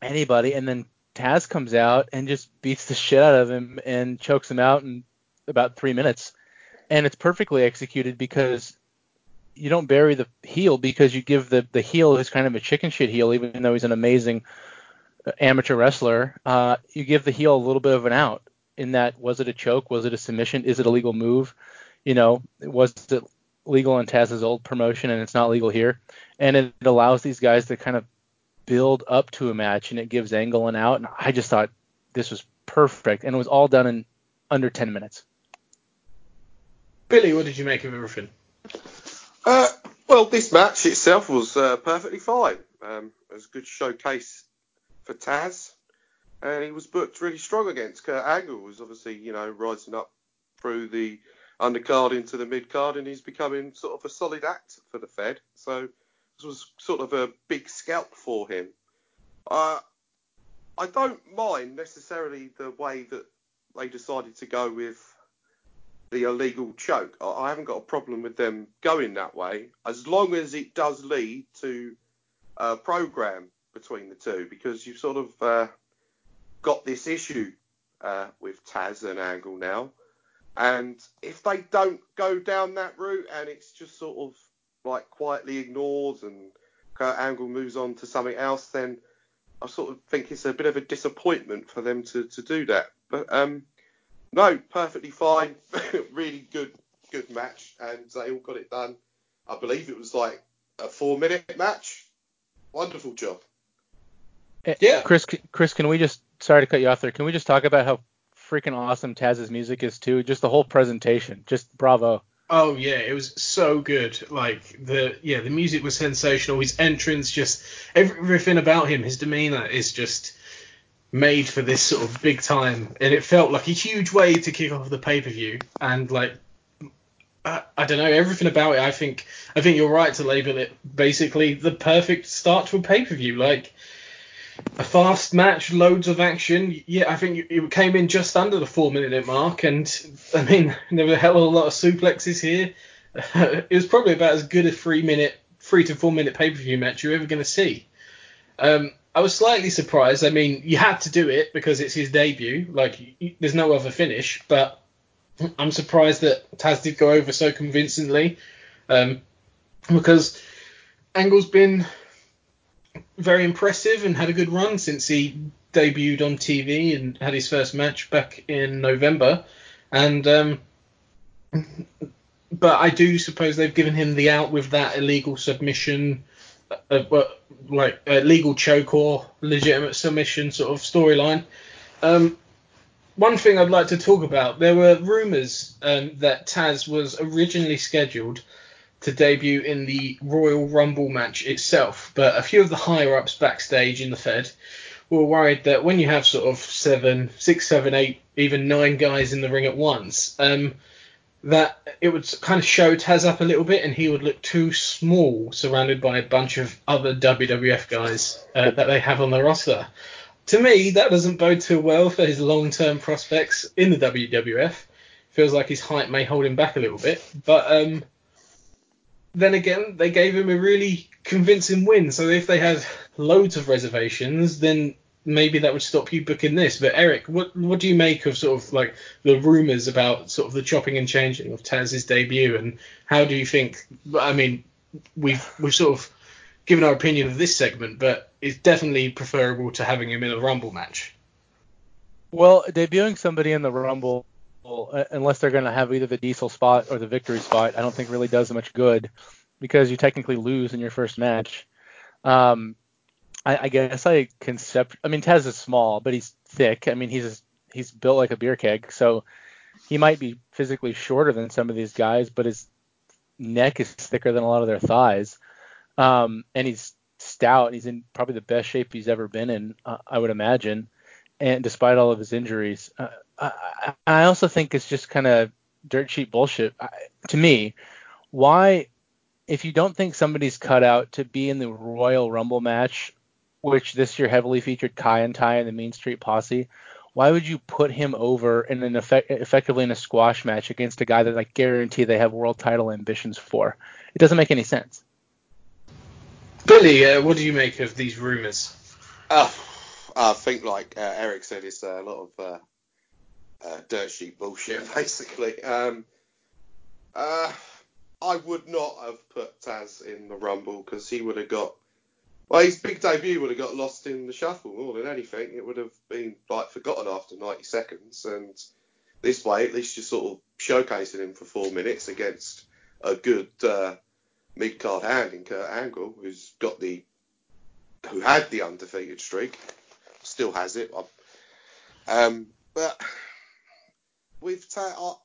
anybody, and then Taz comes out and just beats the shit out of him and chokes him out in about three minutes, and it's perfectly executed because you don't bury the heel because you give the the heel who's kind of a chicken shit heel, even though he's an amazing amateur wrestler, uh, you give the heel a little bit of an out in that was it a choke, was it a submission, is it a legal move, you know, was it legal in Taz's old promotion and it's not legal here, and it allows these guys to kind of build up to a match and it gives Angle an out, and I just thought this was perfect and it was all done in under 10 minutes. Billy, what did you make of everything? Uh, well, this match itself was uh, perfectly fine. Um, it was a good showcase for Taz, and he was booked really strong against Kurt Angle, who's obviously you know rising up through the undercard into the mid card, and he's becoming sort of a solid act for the Fed. So this was sort of a big scalp for him. Uh, I don't mind necessarily the way that they decided to go with the illegal choke. I haven't got a problem with them going that way, as long as it does lead to a program between the two, because you've sort of uh, got this issue uh, with Taz and Angle now. And if they don't go down that route and it's just sort of like quietly ignored and Kurt Angle moves on to something else, then I sort of think it's a bit of a disappointment for them to, to do that. But um, no, perfectly fine, <laughs> really good good match, and they all got it done. I believe it was like a four minute match. Wonderful job. Eh, yeah. Chris, Chris, can we just sorry to cut you off there? Can we just talk about how freaking awesome Taz's music is too? Just the whole presentation, just bravo. Oh yeah, it was so good. Like the yeah, the music was sensational. His entrance, just everything about him, his demeanor is just made for this sort of big time, and it felt like a huge way to kick off the pay per view. And like, I, I don't know, everything about it. I think I think you're right to label it basically the perfect start to a pay per view. Like a fast match, loads of action. Yeah, I think it came in just under the four minute mark, and I mean <laughs> there were a hell of a lot of suplexes here. <laughs> it was probably about as good a three minute, three to four minute pay per view match you're ever going to see. Um, I was slightly surprised. I mean, you had to do it because it's his debut. Like, there's no other finish. But I'm surprised that Taz did go over so convincingly, um, because Angle's been very impressive and had a good run since he debuted on TV and had his first match back in November. And um, but I do suppose they've given him the out with that illegal submission, uh, like uh, legal choke or legitimate submission sort of storyline. Um, one thing I'd like to talk about: there were rumours um, that Taz was originally scheduled to debut in the Royal Rumble match itself, but a few of the higher ups backstage in the Fed were worried that when you have sort of seven, six, seven, eight, even nine guys in the ring at once, um, that it would kind of show Taz up a little bit and he would look too small surrounded by a bunch of other WWF guys uh, that they have on the roster. to me, that doesn't bode too well for his long-term prospects in the WWF. Feels like his height may hold him back a little bit, but um, then again, they gave him a really convincing win. So if they had loads of reservations, then maybe that would stop you booking this. But Eric, what what do you make of sort of like the rumours about sort of the chopping and changing of Taz's debut, and how do you think? I mean, we've we've sort of given our opinion of this segment, but it's definitely preferable to having him in a Rumble match. Well, debuting somebody in the Rumble, uh, unless they're going to have either the Diesel spot or the Victory spot, I don't think really does much good because you technically lose in your first match. Um, I, I guess I concept. I mean, Taz is small, but he's thick. I mean, he's he's built like a beer keg, so he might be physically shorter than some of these guys, but his neck is thicker than a lot of their thighs. Um, and he's stout. He's in probably the best shape he's ever been in, uh, I would imagine. And despite all of his injuries, uh, I, I, also think it's just kind of dirt cheap bullshit I, to me. Why, if you don't think somebody's cut out to be in the Royal Rumble match, which this year heavily featured Kaientai in the Mean Street Posse, why would you put him over in an effect, effectively in a squash match against a guy that I guarantee they have world title ambitions for? It doesn't make any sense. Billy, uh, what do you make of these rumours? Uh, I think, like uh, Eric said, it's a lot of uh, uh, dirt sheet bullshit, <laughs> basically. Um, uh, I would not have put Taz in the Rumble because he would have got. Well, his big debut would have got lost in the shuffle more than anything. It would have been like forgotten after 90 seconds, and this way, at least you're sort of showcasing him for four minutes against a good uh, mid card hand in Kurt Angle, who's got the who had the undefeated streak, still has it. Um, but with Ta-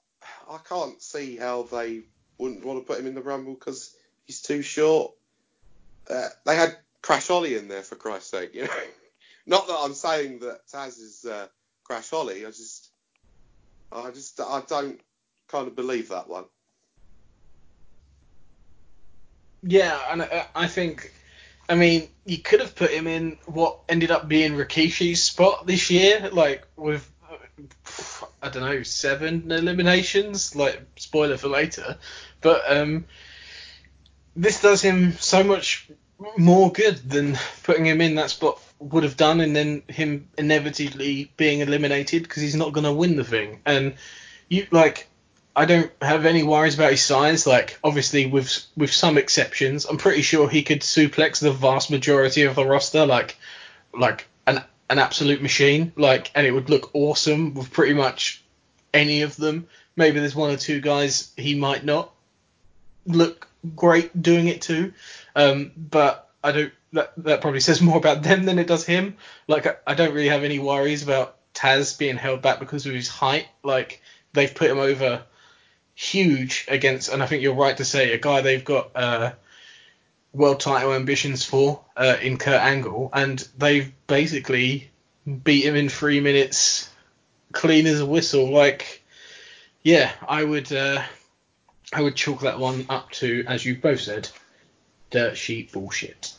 I, I can't see how they wouldn't want to put him in the Rumble because he's too short. Uh, they had Crash Holly in there for Christ's sake, you know. <laughs> Not that I'm saying that Taz is uh, Crash Holly. I just, I just, I don't kind of believe that one. Yeah, and I, I think, I mean, you could have put him in what ended up being Rikishi's spot this year, like with I don't know seven eliminations. Like spoiler for later, but um, this does him so much more good than putting him in that spot would have done, and then him inevitably being eliminated because he's not going to win the thing. And you like I don't have any worries about his size. Like obviously with with some exceptions, I'm pretty sure he could suplex the vast majority of the roster like like an an absolute machine. Like and it would look awesome with pretty much any of them. Maybe there's one or two guys he might not look great doing it too. Um, but I don't. That that probably says <laughs> more about them than it does him. Like I, I don't really have any worries about Taz being held back because of his height. Like they've put him over huge against, and I think you're right to say, a guy they've got uh, world title ambitions for uh, in Kurt Angle, and they've basically beat him in three minutes, clean as a whistle. Like, yeah, I would, uh, I would chalk that one up to, as you both said, dirt sheet bullshit.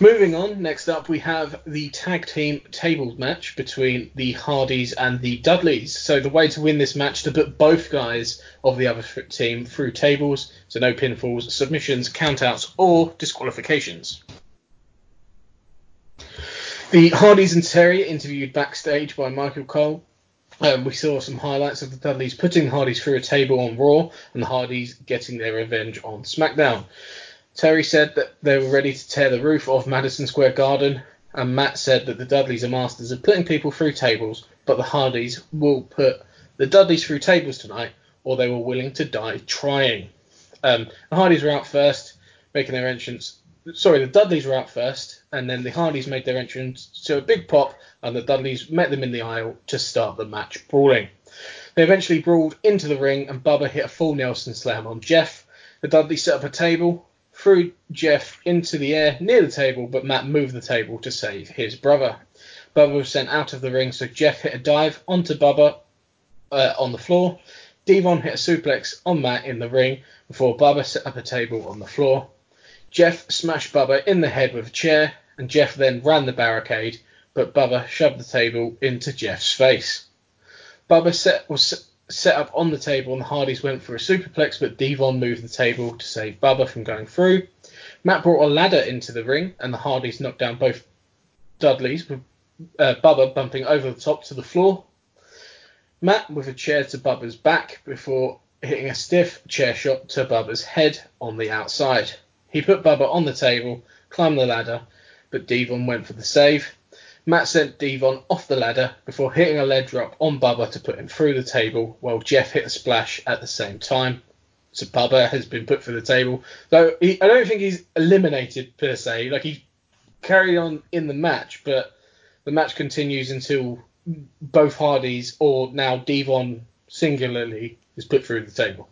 Moving on, next up we have the tag team tables match between the Hardys and the Dudleys. So the way to win this match to put both guys of the other team through tables, so no pinfalls, submissions, countouts, or disqualifications. The Hardys and Terri interviewed backstage by Michael Cole. Um, we saw some highlights of the Dudleys putting the Hardys through a table on Raw and the Hardys getting their revenge on SmackDown. Terri said that they were ready to tear the roof off Madison Square Garden, and Matt said that the Dudleys are masters of putting people through tables, but the Hardys will put the Dudleys through tables tonight, or they were willing to die trying. Um, the Hardys were out first, making their entrance. Sorry, the Dudleys were out first, and then the Hardys made their entrance to a big pop, and the Dudleys met them in the aisle to start the match brawling. They eventually brawled into the ring, and Bubba hit a full Nelson slam on Jeff. The Dudleys set up a table, threw Jeff into the air near the table, but Matt moved the table to save his brother. Bubba was sent out of the ring, so Jeff hit a dive onto Bubba uh, on the floor. D-Von hit a suplex on Matt in the ring before Bubba set up a table on the floor. Jeff smashed Bubba in the head with a chair, and Jeff then ran the barricade, but Bubba shoved the table into Jeff's face. Bubba set, was set up on the table and the Hardys went for a superplex, but D-Von moved the table to save Bubba from going through. Matt brought a ladder into the ring and the Hardys knocked down both Dudleys, with uh, Bubba bumping over the top to the floor. Matt with a chair to Bubba's back before hitting a stiff chair shot to Bubba's head on the outside. He put Bubba on the table, climbed the ladder, but D-Von went for the save. Matt sent D-Von off the ladder before hitting a leg drop on Bubba to put him through the table, while Jeff hit a splash at the same time. So Bubba has been put through the table. Though he, I don't think he's eliminated per se. Like he carried on in the match, but the match continues until both Hardys or now D-Von singularly is put through the table.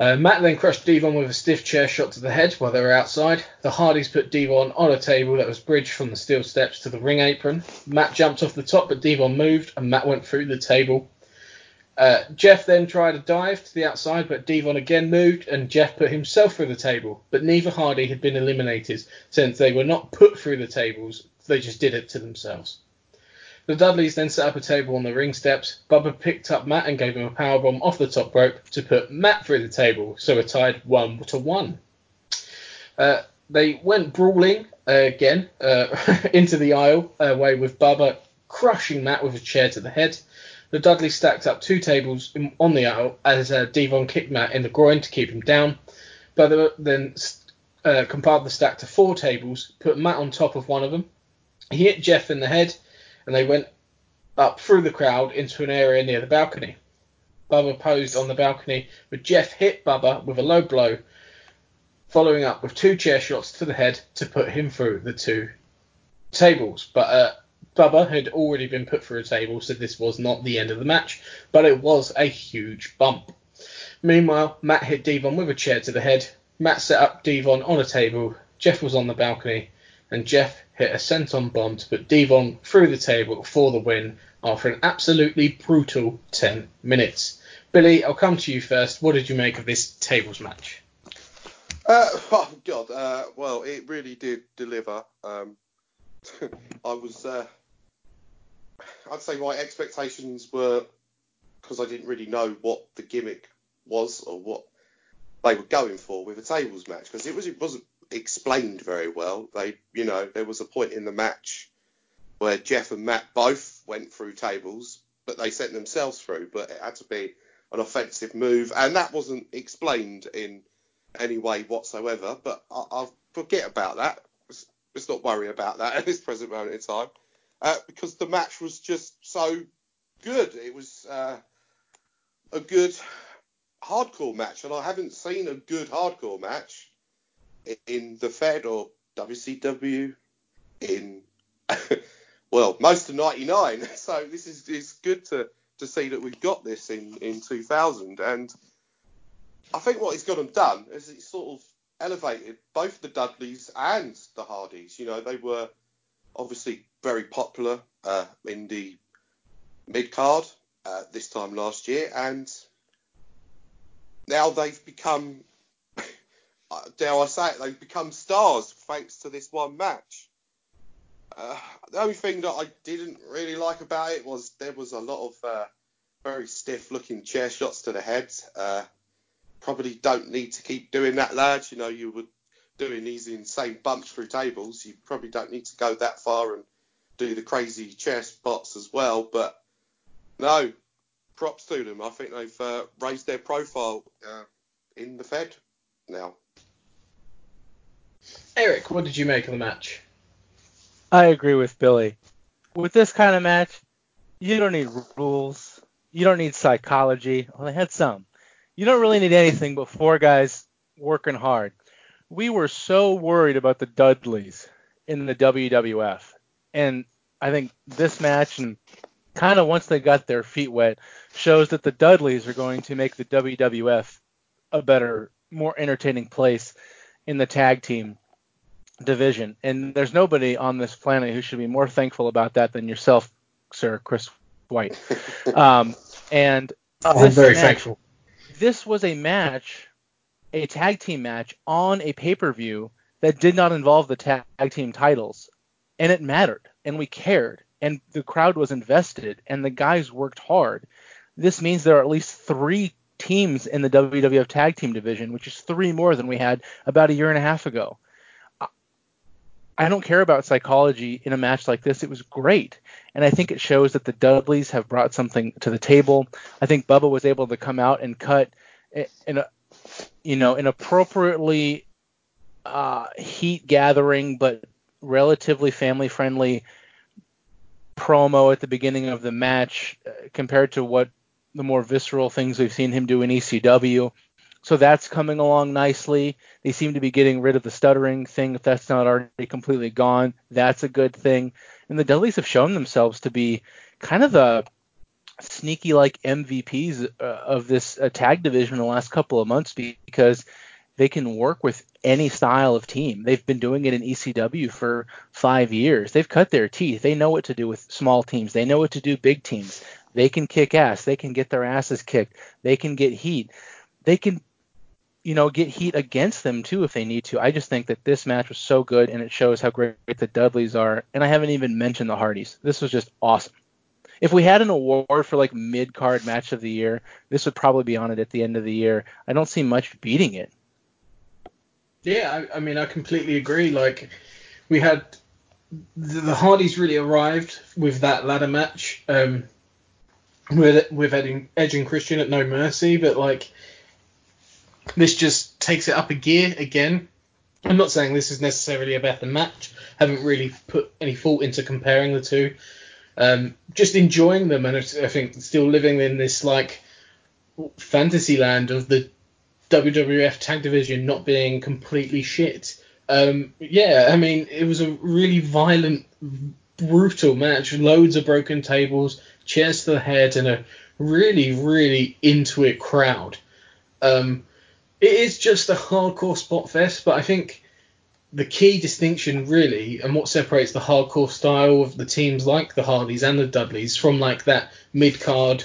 Uh, Matt then crushed D-Von with a stiff chair shot to the head while they were outside. The Hardys put D-Von on a table that was bridged from the steel steps to the ring apron. Matt jumped off the top, but D-Von moved, and Matt went through the table. Uh, Jeff then tried a dive to the outside, but D-Von again moved, and Jeff put himself through the table. But neither Hardy had been eliminated since they were not put through the tables, they just did it to themselves. The Dudleys then set up a table on the ring steps. Bubba picked up Matt and gave him a powerbomb off the top rope to put Matt through the table, so it tied one to one. Uh, they went brawling uh, again uh, <laughs> into the aisle away with Bubba crushing Matt with a chair to the head. The Dudleys stacked up two tables on the aisle as uh, D-Von kicked Matt in the groin to keep him down. Bubba then uh, compiled the stack to four tables, put Matt on top of one of them. He hit Jeff in the head and they went up through the crowd into an area near the balcony. Bubba posed on the balcony, but Jeff hit Bubba with a low blow, following up with two chair shots to the head to put him through the two tables. But uh, Bubba had already been put through a table, so this was not the end of the match, but it was a huge bump. Meanwhile, Matt hit D-Von with a chair to the head. Matt set up D-Von on a table. Jeff was on the balcony, and Jeff hit a senton bomb to put D-Von through the table for the win after an absolutely brutal 10 minutes. Billy, I'll come to you first. What did you make of this tables match? Uh, <laughs> oh God, uh, well, it really did deliver. Um, <laughs> I was, uh, I'd say my expectations were because I didn't really know what the gimmick was or what they were going for with a tables match because it was it wasn't explained very well. They, you know, there was a point in the match where Jeff and Matt both went through tables, but they sent themselves through. But it had to be an offensive move, and that wasn't explained in any way whatsoever. But I, will forget about that. Let's, let's, not worry about that <laughs> at this present moment in time, uh, because the match was just so good. It was uh, a good hardcore match, and I haven't seen a good hardcore match in the Fed or WCW in <laughs> well most of '99. <laughs> So this is it's good to to see that we've got this in in 2000, and I think what he's got them done is it's sort of elevated both the Dudleys and the Hardys. You know they were obviously very popular uh, in the mid card uh, this time last year, and now they've become dare I say it, they've become stars thanks to this one match. Uh, the only thing that I didn't really like about it was there was a lot of uh, very stiff looking chair shots to the head. Uh, probably don't need to keep doing that, lads. You know, you were doing these insane bumps through tables. You probably don't need to go that far and do the crazy chair spots as well. But no, props to them. I think they've uh, raised their profile uh, in the Fed now. Eric, what did you make of the match? I agree with Billy. With this kind of match, you don't need rules. You don't need psychology. Well, they had some. You don't really need anything but four guys working hard. We were so worried about the Dudleys in the WWF. And I think this match and kind of once they got their feet wet shows that the Dudleys are going to make the WWF a better, more entertaining place in the tag team division. And there's nobody on this planet who should be more thankful about that than yourself, sir, Chris White. <laughs> Um, and oh, I'm very match, thankful. This was a match, a tag team match on a pay per view that did not involve the tag team titles, and it mattered, and we cared, and the crowd was invested, and the guys worked hard. This means there are at least three teams in the WWF tag team division, which is three more than we had about a year and a half ago. I don't care about psychology in a match like this. It was great. And I think it shows that the Dudleys have brought something to the table. I think Bubba was able to come out and cut in a, you know, an appropriately uh, heat gathering but relatively family friendly promo at the beginning of the match uh, compared to what the more visceral things we've seen him do in ECW. So that's coming along nicely. They seem to be getting rid of the stuttering thing. If that's not already completely gone, that's a good thing. And the Dudleys have shown themselves to be kind of the sneaky like MVPs uh, of this uh, tag division in the last couple of months because they can work with any style of team. They've been doing it in ECW for five years. They've cut their teeth. They know what to do with small teams. They know what to do big teams. They can kick ass. They can get their asses kicked. They can get heat. They can you know, get heat against them too if they need to. I just think that this match was so good and it shows how great the Dudleys are. And I haven't even mentioned the Hardys. This was just awesome. If we had an award for like mid card match of the year, this would probably be on it at the end of the year. I don't see much beating it. Yeah, I, I mean, I completely agree. Like, we had the, the Hardys really arrived with that ladder match um, with with Edge and Christian at No Mercy, but like this just takes it up a gear again. I'm not saying this is necessarily a better match. Haven't really put any thought into comparing the two. Um, just enjoying them, and I think still living in this like fantasy land of the WWF tag division not being completely shit. Um, yeah, I mean, it was a really violent, brutal match. Loads of broken tables, chairs to the head, and a really, really into it crowd. Um, it is just a hardcore spot fest, but I think the key distinction really and what separates the hardcore style of the teams like the Hardys and the Dudleys from like that mid card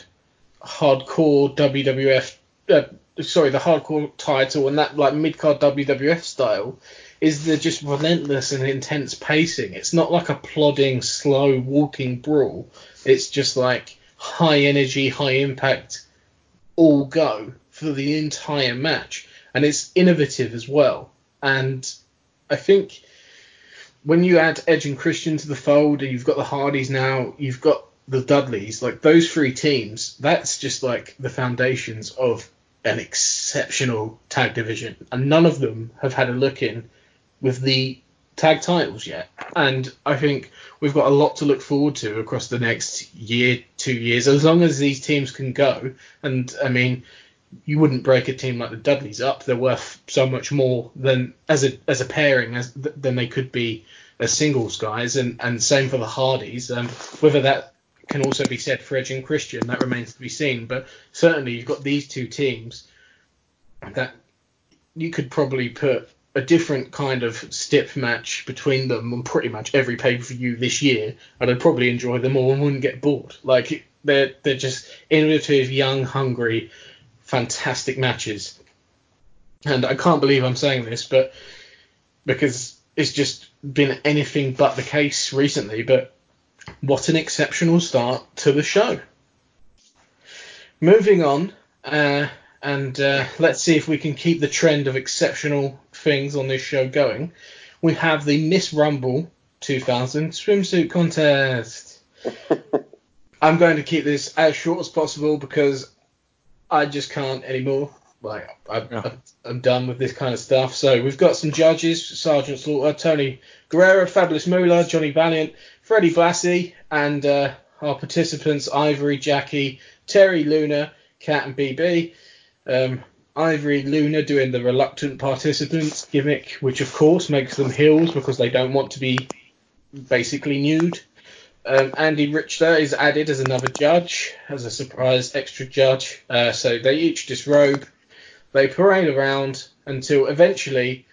hardcore WWF uh, sorry the hardcore title and that like mid card WWF style is the just relentless and intense pacing. It's not like a plodding slow walking brawl. It's just like high energy, high impact all go for the entire match, and it's innovative as well. And I think when you add Edge and Christian to the fold, and you've got the Hardys now, you've got the Dudleys, like those three teams, that's just like the foundations of an exceptional tag division, and none of them have had a look in with the tag titles yet. And I think we've got a lot to look forward to across the next year, two years, as long as these teams can go. And I mean, you wouldn't break a team like the Dudleys up. They're worth so much more than as a as a pairing as than they could be as singles guys, and and same for the Hardys. Um, whether that can also be said for Edge and Christian, that remains to be seen. But certainly you've got these two teams that you could probably put a different kind of stip match between them on pretty much every pay per view this year, and I'd probably enjoy them all and wouldn't get bored. Like they're they're just innovative, young, hungry fantastic matches. And I can't believe I'm saying this, but because it's just been anything but the case recently. But what an exceptional start to the show. Moving on, uh, and uh, let's see if we can keep the trend of exceptional things on this show going. We have the Miss Rumble 2000 swimsuit contest. <laughs> I'm going to keep this as short as possible because I just can't anymore. Like I'm, yeah. I'm, done with this kind of stuff. So we've got some judges: Sergeant Slaughter, Tony Garea, Fabulous Moolah, Johnny Valiant, Freddie Blassie, and uh, our participants: Ivory, Jackie, Terri Luna, Kat, and BB. Um, Ivory Luna doing the reluctant participants gimmick, which of course makes them heels because they don't want to be basically nude. Um, Andy Richter is added as another judge, as a surprise extra judge. Uh, so they each disrobe. They parade around until eventually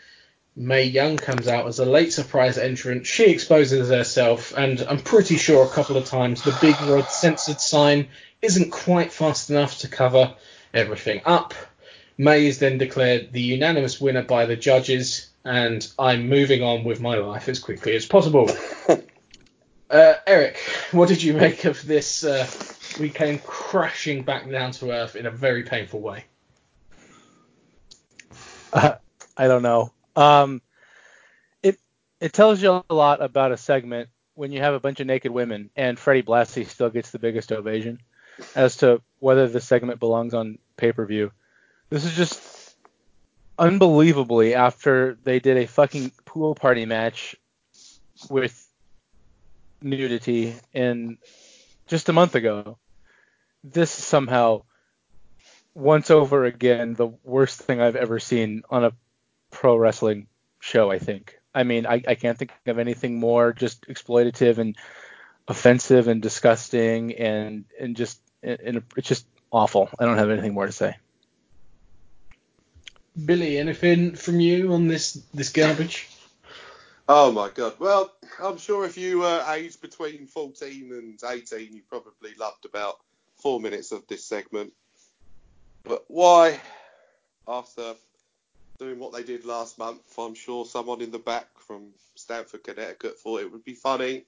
Mae Young comes out as a late surprise entrant. She exposes herself, and I'm pretty sure a couple of times the big red censored sign isn't quite fast enough to cover everything up. Mae is then declared the unanimous winner by the judges, and I'm moving on with my life as quickly as possible. Uh, Eric, what did you make of this? Uh, we came crashing back down to earth in a very painful way. Uh, I don't know. Um, it it tells you a lot about a segment when you have a bunch of naked women and Freddie Blassie still gets the biggest ovation as to whether the segment belongs on pay per view. This is just unbelievably after they did a fucking pool party match with nudity in just a month ago. This is somehow once over again the worst thing I've ever seen on a pro wrestling show, I think. I mean, I, I can't think of anything more just exploitative and offensive and disgusting and and just and it's just awful. I don't have anything more to say. Billy, anything from you on this this garbage? Oh my god. Well, I'm sure if you were aged between 14 and 18, you probably loved about four minutes of this segment. But why, after doing what they did last month, I'm sure someone in the back from Stamford, Connecticut thought it would be funny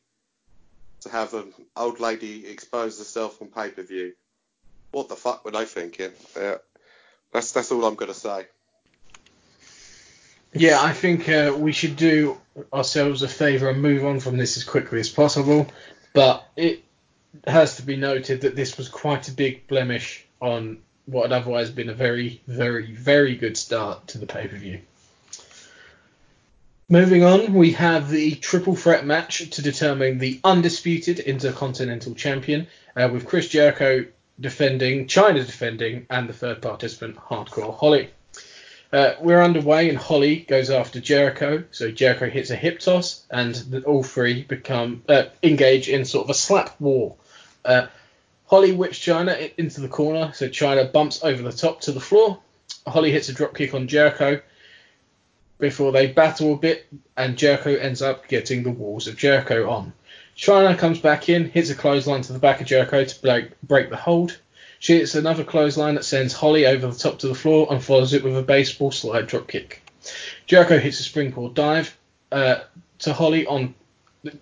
to have an old lady expose herself on pay per view. What the fuck were they thinking? Yeah, that's that's all I'm gonna say. Yeah, I think uh, we should do ourselves a favour and move on from this as quickly as possible. But it has to be noted that this was quite a big blemish on what had otherwise been a very, very, very good start to the pay per view. Moving on, we have the triple threat match to determine the undisputed Intercontinental Champion, uh, with Chris Jericho defending, Chyna defending, and the third participant, Hardcore Holly. Uh, we're underway, and Holly goes after Jericho. So Jericho hits a hip toss, and the, all three become uh, engage in sort of a slap war. Uh, Holly whips Chyna into the corner, so Chyna bumps over the top to the floor. Holly hits a drop kick on Jericho before they battle a bit, and Jericho ends up getting the walls of Jericho on. Chyna comes back in, hits a clothesline to the back of Jericho to break, break the hold. She hits another clothesline that sends Holly over the top to the floor and follows it with a baseball slide drop kick. Jericho hits a springboard dive uh, to Holly on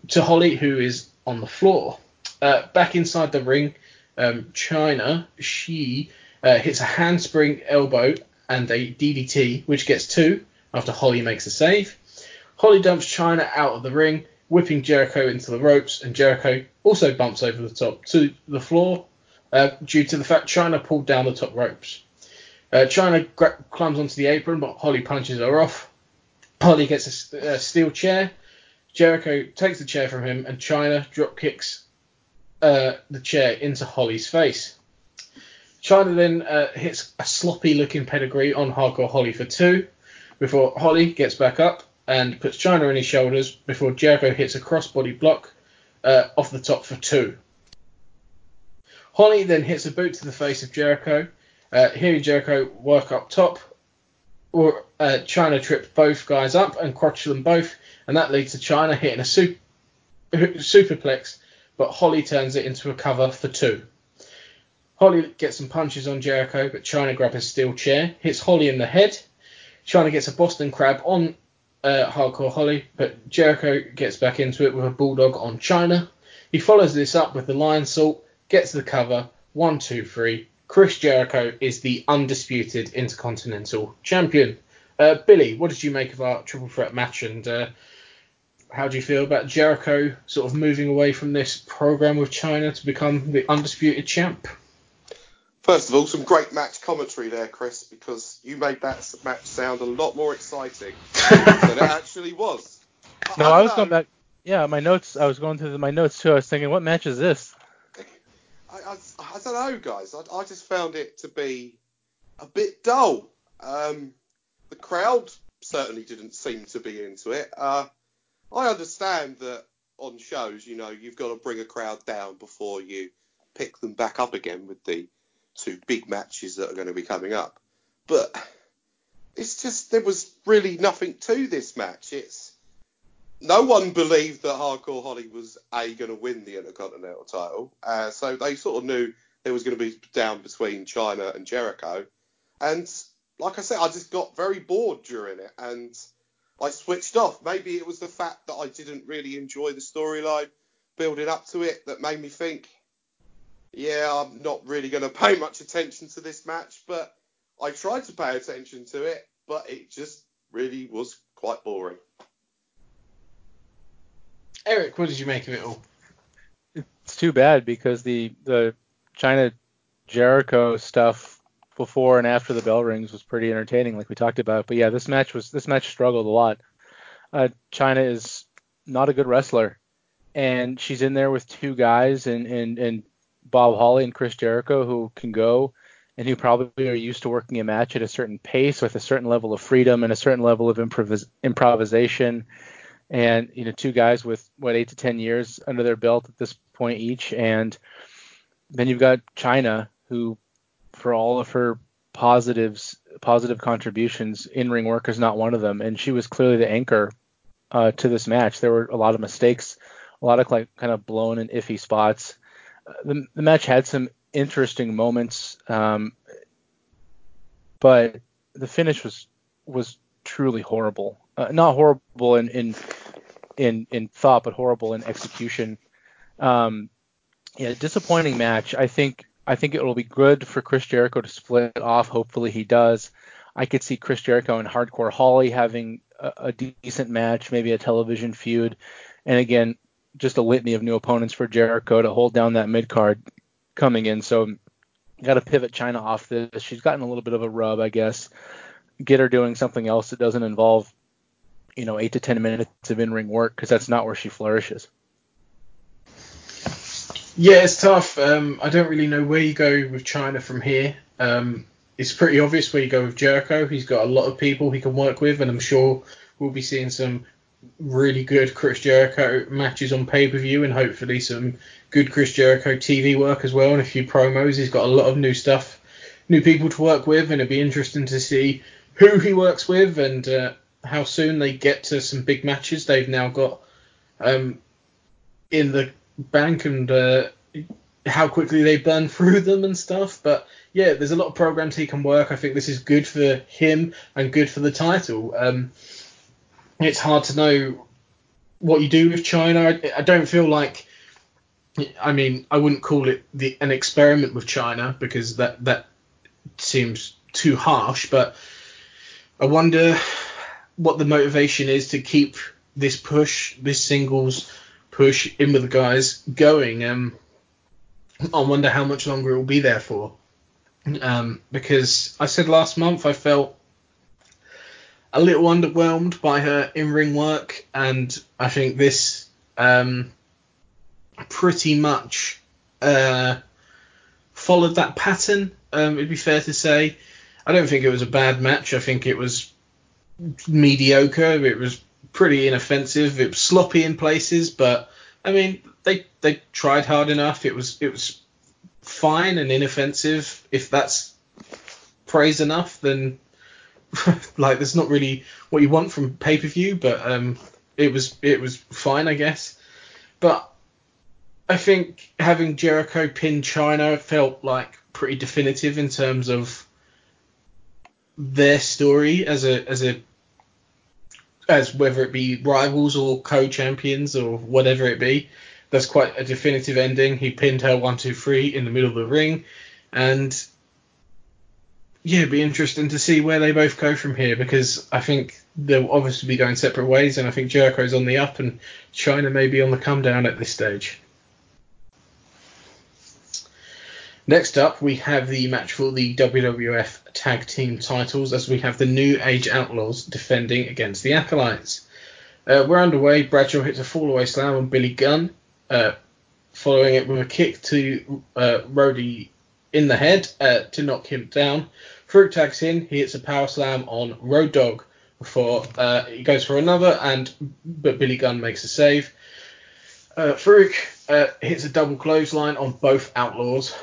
to Holly who is on the floor. Uh, back inside the ring, um, Chyna she uh, hits a handspring elbow and a DDT, which gets two after Holly makes a save. Holly dumps Chyna out of the ring, whipping Jericho into the ropes, and Jericho also bumps over the top to the floor uh, due to the fact Chyna pulled down the top ropes. Uh, Chyna gra- climbs onto the apron, but Holly punches her off. Holly gets a, a, steel chair. Jericho takes the chair from him, and Chyna drop kicks uh, the chair into Holly's face. Chyna then uh, hits a sloppy looking pedigree on Hardcore Holly for two, before Holly gets back up and puts Chyna on his shoulders before Jericho hits a crossbody block uh, off the top for two. Holly then hits a boot to the face of Jericho. Uh, hearing Jericho work up top, or uh, Chyna trips both guys up and crotch them both, and that leads to Chyna hitting a super, <laughs> superplex, but Holly turns it into a cover for two. Holly gets some punches on Jericho, but Chyna grabs a steel chair, hits Holly in the head. Chyna gets a Boston Crab on uh, Hardcore Holly, but Jericho gets back into it with a Bulldog on Chyna. He follows this up with the Lionsault, gets to the cover. One, two, three. Chris Jericho is the undisputed Intercontinental Champion. Uh, Billy, what did you make of our triple threat match, and uh, how do you feel about Jericho sort of moving away from this program with Chyna to become the undisputed champ? First of all, some great match commentary there, Chris, because you made that match sound a lot more exciting <laughs> than it actually was. No, I, I was know. going back. Yeah, my notes. I was going through my notes too. I was thinking, what match is this? I, I, I don't know, guys. I, I, just found it to be a bit dull. Um, the crowd certainly didn't seem to be into it. Uh, I understand that on shows, you know, you've got to bring a crowd down before you pick them back up again with the two big matches that are going to be coming up. But it's just there was really nothing to this match. It's no one believed that Hardcore Holly was a going to win the Intercontinental title, uh, so they sort of knew there was going to be down between Chyna and Jericho. And like I said, I just got very bored during it, and I switched off. Maybe it was the fact that I didn't really enjoy the storyline building up to it that made me think, yeah, I'm not really going <laughs> to pay much attention to this match. But I tried to pay attention to it, but it just really was quite boring. Eric, what did you make of it all? It's too bad because the the Chyna Jericho stuff before and after the bell rings was pretty entertaining, like we talked about. But yeah, this match was this match struggled a lot. Uh, Chyna is not a good wrestler, and she's in there with two guys and and and Bob Holly and Chris Jericho who can go and who probably are used to working a match at a certain pace with a certain level of freedom and a certain level of improvis- improvisation and you know two guys with what eight to ten years under their belt at this point each, and then you've got Chyna who, for all of her positives, positive contributions, in-ring work is not one of them, and she was clearly the anchor uh, to this match. There were a lot of mistakes, a lot of like kind of blown and iffy spots. The, the, match had some interesting moments, um, but the finish was was truly horrible. Uh, not horrible in, in in in thought, but horrible in execution. Um, yeah, disappointing match. I think I think it will be good for Chris Jericho to split off. Hopefully he does. I could see Chris Jericho and Hardcore Holly having a, a decent match, maybe a television feud, and again, just a litany of new opponents for Jericho to hold down that mid card coming in. So got to pivot Chyna off this. She's gotten a little bit of a rub, I guess. Get her doing something else that doesn't involve you know, eight to ten minutes of in-ring work because that's not where she flourishes. Yeah, it's tough. Um, I don't really know where you go with Chyna from here. Um, it's pretty obvious where you go with Jericho. He's got a lot of people he can work with, and I'm sure we'll be seeing some really good Chris Jericho matches on pay per view, and hopefully some good Chris Jericho TV work as well, and a few promos. He's got a lot of new stuff, new people to work with, and it'd be interesting to see who he works with and uh, how soon they get to some big matches they've now got um, in the bank and uh, how quickly they burn <laughs> through them and stuff. But yeah, there's a lot of programs he can work. I think this is good for him and good for the title. Um, it's hard to know what you do with Chyna. I, I, don't feel like. I mean, I wouldn't call it the, an experiment with Chyna because that that seems too harsh. But I wonder what the motivation is to keep this push, this singles push in with the guys going. Um, I wonder how much longer it will be there for. Um, because I said last month I felt a little underwhelmed by her in-ring work, and I think this um, pretty much uh, followed that pattern. Um, it'd be fair to say. I don't think it was a bad match. I think it was mediocre. It was pretty inoffensive. It was sloppy in places, but I mean, they they tried hard enough. It was it was fine and inoffensive. If that's praise enough, then <laughs> like that's not really what you want from pay per view, but um, it was it was fine, I guess. But I think having Jericho pin Chyna felt like pretty definitive in terms of their story as a as a as whether it be rivals or co-champions or whatever it be. That's quite a definitive ending. He pinned her one, two, three in the middle of the ring, and yeah, it'd be interesting to see where they both go from here because I think they'll obviously be going separate ways, and I think Jericho's on the up and Chyna may be on the come down at this stage. Next up, we have the match for the WWF Tag Team titles as we have the New Age Outlaws defending against the Acolytes. Uh, we're underway. Bradshaw hits a fallaway slam on Billy Gunn, uh, following it with a kick to uh, Roadie in the head uh, to knock him down. Faarooq tags in. He hits a power slam on Road Dogg before uh, he goes for another, and but Billy Gunn makes a save. Uh, Faarooq uh, hits a double clothesline on both Outlaws.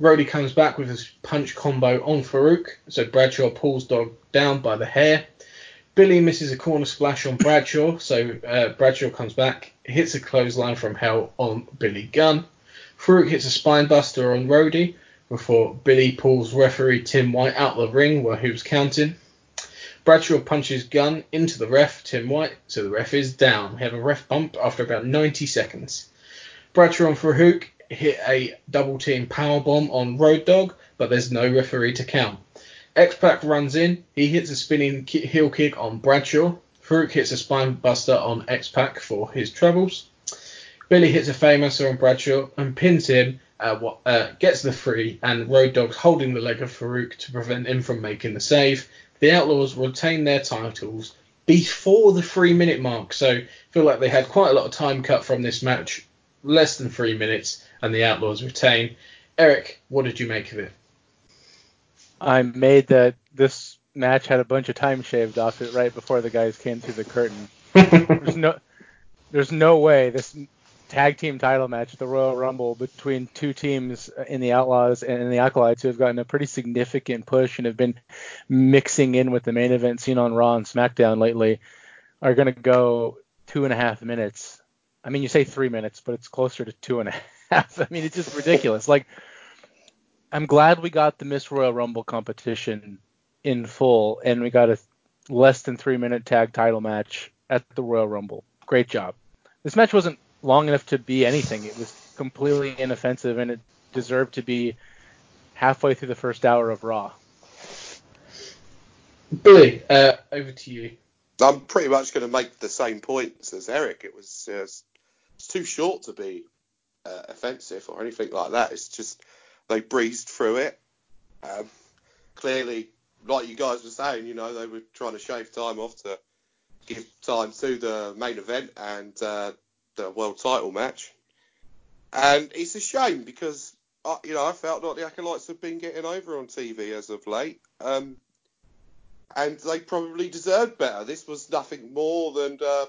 Roadie comes back with his punch combo on Faarooq, so Bradshaw pulls Dogg down by the hair. Billy misses a corner splash on Bradshaw, so uh, Bradshaw comes back, hits a clothesline from hell on Billy Gunn. Faarooq hits a spinebuster on Roadie before Billy pulls referee Tim White out of the ring where he was counting. Bradshaw punches Gunn into the ref, Tim White, so the ref is down. We have a ref bump after about 90 seconds. Bradshaw and Faarooq hit a double team power bomb on Road Dogg, but there's no referee to count. X-Pac runs in, he hits a spinning heel kick on Bradshaw. Faarooq hits a spine buster on X-Pac for his troubles. Billy hits a Fameasser on Bradshaw and pins him, uh, uh, gets the free, and Road Dogg's holding the leg of Faarooq to prevent him from making the save. The Outlaws retain their titles before the three minute mark, so I feel like they had quite a lot of time cut from this match, less than three minutes, and the Outlaws retain. Eric, what did you make of it? I made that this match had a bunch of time shaved off it right before the guys came through the curtain. <laughs> there's no, there's no way this tag team title match at the Royal Rumble between two teams in the Outlaws and in the Acolytes who have gotten a pretty significant push and have been mixing in with the main event scene on Raw and SmackDown lately are going to go two and a half minutes. I mean, you say three minutes, but it's closer to two and a <laughs> half. I mean, it's just ridiculous. Like, I'm glad we got the Miss Royal Rumble competition in full and we got a less than three minute tag title match at the Royal Rumble. Great job. This match wasn't long enough to be anything. It was completely inoffensive, and it deserved to be halfway through the first hour of Raw. Billy, uh, over to you. I'm pretty much going to make the same points as Eric. It was uh, it's too short to be uh, offensive or anything like that. It's just they breezed through it. Um, clearly, like you guys were saying, you know, they were trying to shave time off to give time to the main event, and uh, the world title match. And it's a shame because uh, you know I felt like the acolytes have been getting over on TV as of late, um, and they probably deserved better. This was nothing more than uh,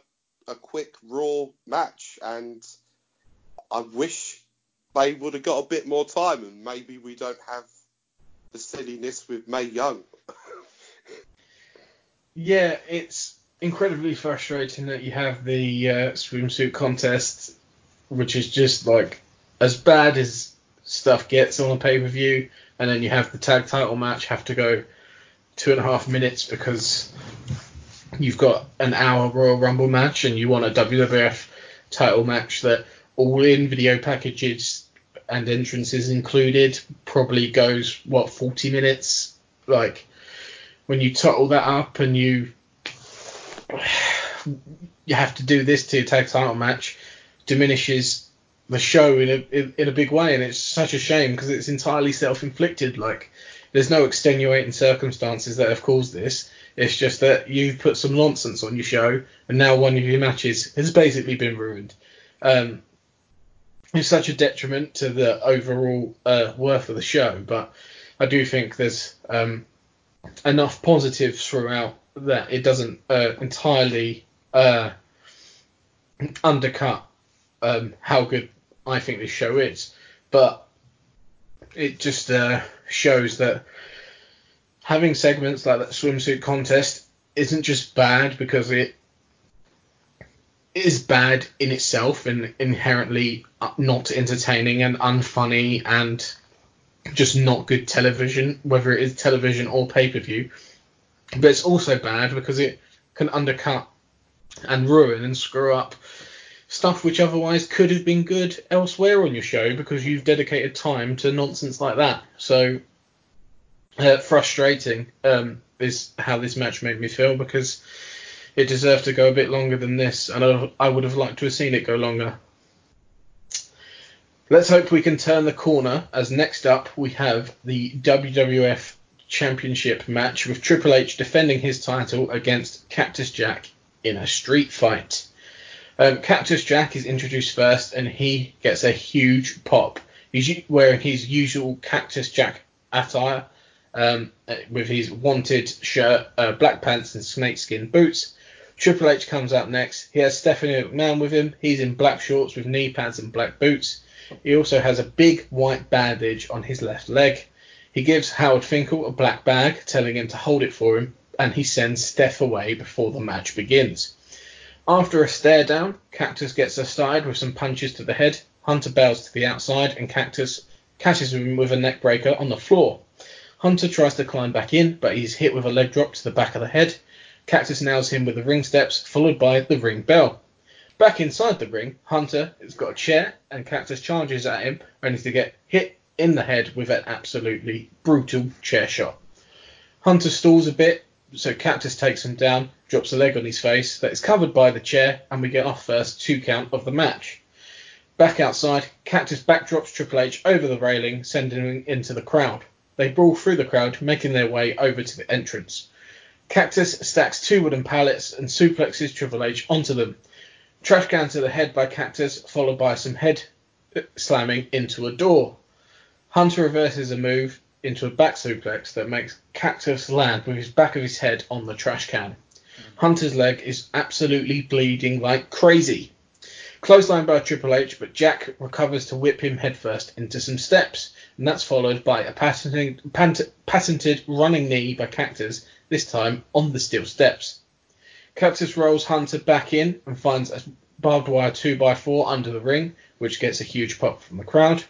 a quick raw match, and I wish they would have got a bit more time, and maybe we don't have the silliness with Mae Young. <laughs> yeah, it's incredibly frustrating that you have the uh, swimsuit contest, which is just like as bad as stuff gets on a pay per view, and then you have the tag title match have to go two and a half minutes because you've got an hour Royal Rumble match and you want a WWF title match that all in video packages and entrances included probably goes what 40 minutes like when you total that up and you you have to do this to your tag title match diminishes the show in a in, in a big way, and it's such a shame because it's entirely self-inflicted. Like there's no extenuating circumstances that have caused this. It's just that you've put some nonsense on your show, and now one of your matches has basically been ruined. Um, it's such a detriment to the overall uh, worth of the show, but I do think there's um, enough positives throughout that it doesn't uh, entirely uh, undercut um, how good I think this show is, but it just uh, shows that having segments like that swimsuit contest isn't just bad because it is bad in itself and inherently not entertaining and unfunny and just not good television, whether it is television or pay per view. But it's also bad because it can undercut and ruin and screw up stuff which otherwise could have been good elsewhere on your show because you've dedicated time to nonsense like that. So uh, frustrating um, is how this match made me feel because it deserved to go a bit longer than this, and I, I would have liked to have seen it go longer. Let's hope we can turn the corner as next up we have the WWF Championship match with Triple H defending his title against Cactus Jack in a street fight. Um, Cactus Jack is introduced first and he gets a huge pop. He's wearing his usual Cactus Jack attire um, with his wanted shirt, uh, black pants, and snakeskin boots. Triple H comes out next. He has Stephanie McMahon with him. He's in black shorts with knee pads and black boots. He also has a big white bandage on his left leg. He gives Howard Finkel a black bag, telling him to hold it for him, and he sends Steph away before the match begins. After a stare down, Cactus gets aside with some punches to the head. Hunter bails to the outside, and Cactus catches him with a neckbreaker on the floor. Hunter tries to climb back in, but he's hit with a leg drop to the back of the head. Cactus nails him with the ring steps, followed by the ring bell. Back inside the ring, Hunter has got a chair, and Cactus charges at him, only to get hit in the head with an absolutely brutal chair shot. Hunter stalls a bit, so Cactus takes him down, drops a leg on his face that is covered by the chair, and we get our first two count of the match. Back outside, Cactus backdrops Triple H over the railing, sending him into the crowd. They brawl through the crowd, making their way over to the entrance. Cactus stacks two wooden pallets and suplexes Triple H onto them. Trash can to the head by Cactus, followed by some head uh, slamming into a door. Hunter reverses a move into a back suplex that makes Cactus land with his back of his head on the trash can. Hunter's leg is absolutely bleeding like crazy. Clothesline by Triple H, but Jack recovers to whip him headfirst into some steps, and that's followed by a patented, patented running knee by Cactus, this time on the steel steps. Cactus rolls Hunter back in and finds a barbed wire 2x4 under the ring, which gets a huge pop from the crowd,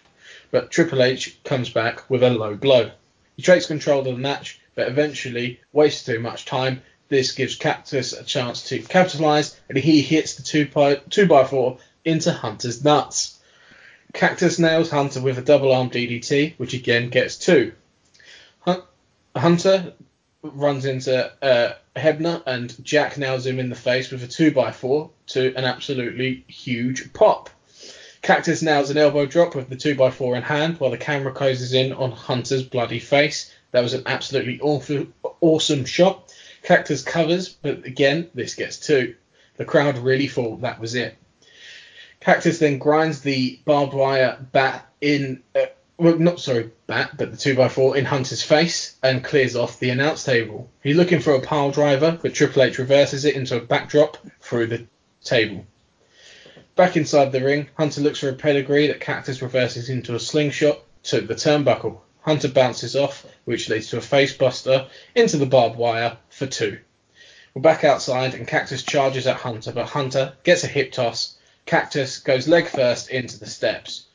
but Triple H comes back with a low blow. He takes control of the match, but eventually wastes too much time this gives Cactus a chance to capitalize, and he hits the 2 by, two by 4 into Hunter's nuts. Cactus nails Hunter with a double arm DDT, which again gets 2. Hunter runs into uh, Hebner, and Jack nails him in the face with a 2 by 4 to an absolutely huge pop. Cactus nails an elbow drop with the 2x4 in hand while the camera closes in on Hunter's bloody face. That was an absolutely awful, awesome shot. Cactus covers, but again, this gets two. The crowd really thought that was it. Cactus then grinds the barbed wire bat in, uh, well, not sorry, bat, but the 2x4 in Hunter's face and clears off the announce table. He's looking for a pile driver, but Triple H reverses it into a backdrop through the table. Back inside the ring, Hunter looks for a pedigree that Cactus reverses into a slingshot to the turnbuckle. Hunter bounces off, which leads to a facebuster into the barbed wire for two. We're back outside and Cactus charges at Hunter, but Hunter gets a hip toss. Cactus goes leg first into the steps.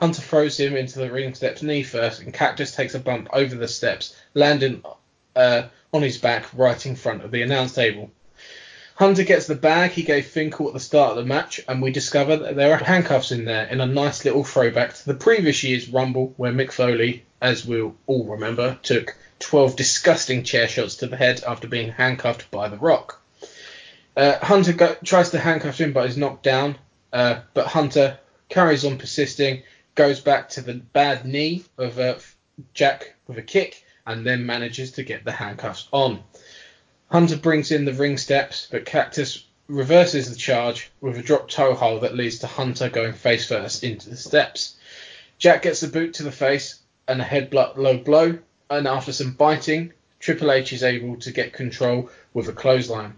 Hunter throws him into the ring steps knee first, and Cactus takes a bump over the steps, landing uh, on his back right in front of the announce table. Hunter gets the bag he gave Finkel at the start of the match, and we discover that there are handcuffs in there in a nice little throwback to the previous year's Rumble, where Mick Foley, as we'll all remember, took 12 disgusting chair shots to the head after being handcuffed by The Rock. Uh, Hunter go- tries to handcuff him, but is knocked down. Uh, but Hunter carries on persisting, goes back to the bad knee of uh, Jack with a kick, and then manages to get the handcuffs on. Hunter brings in the ring steps, but Cactus reverses the charge with a drop toe hold that leads to Hunter going face first into the steps. Jack gets the boot to the face and a head low blow, and after some biting, Triple H is able to get control with a clothesline.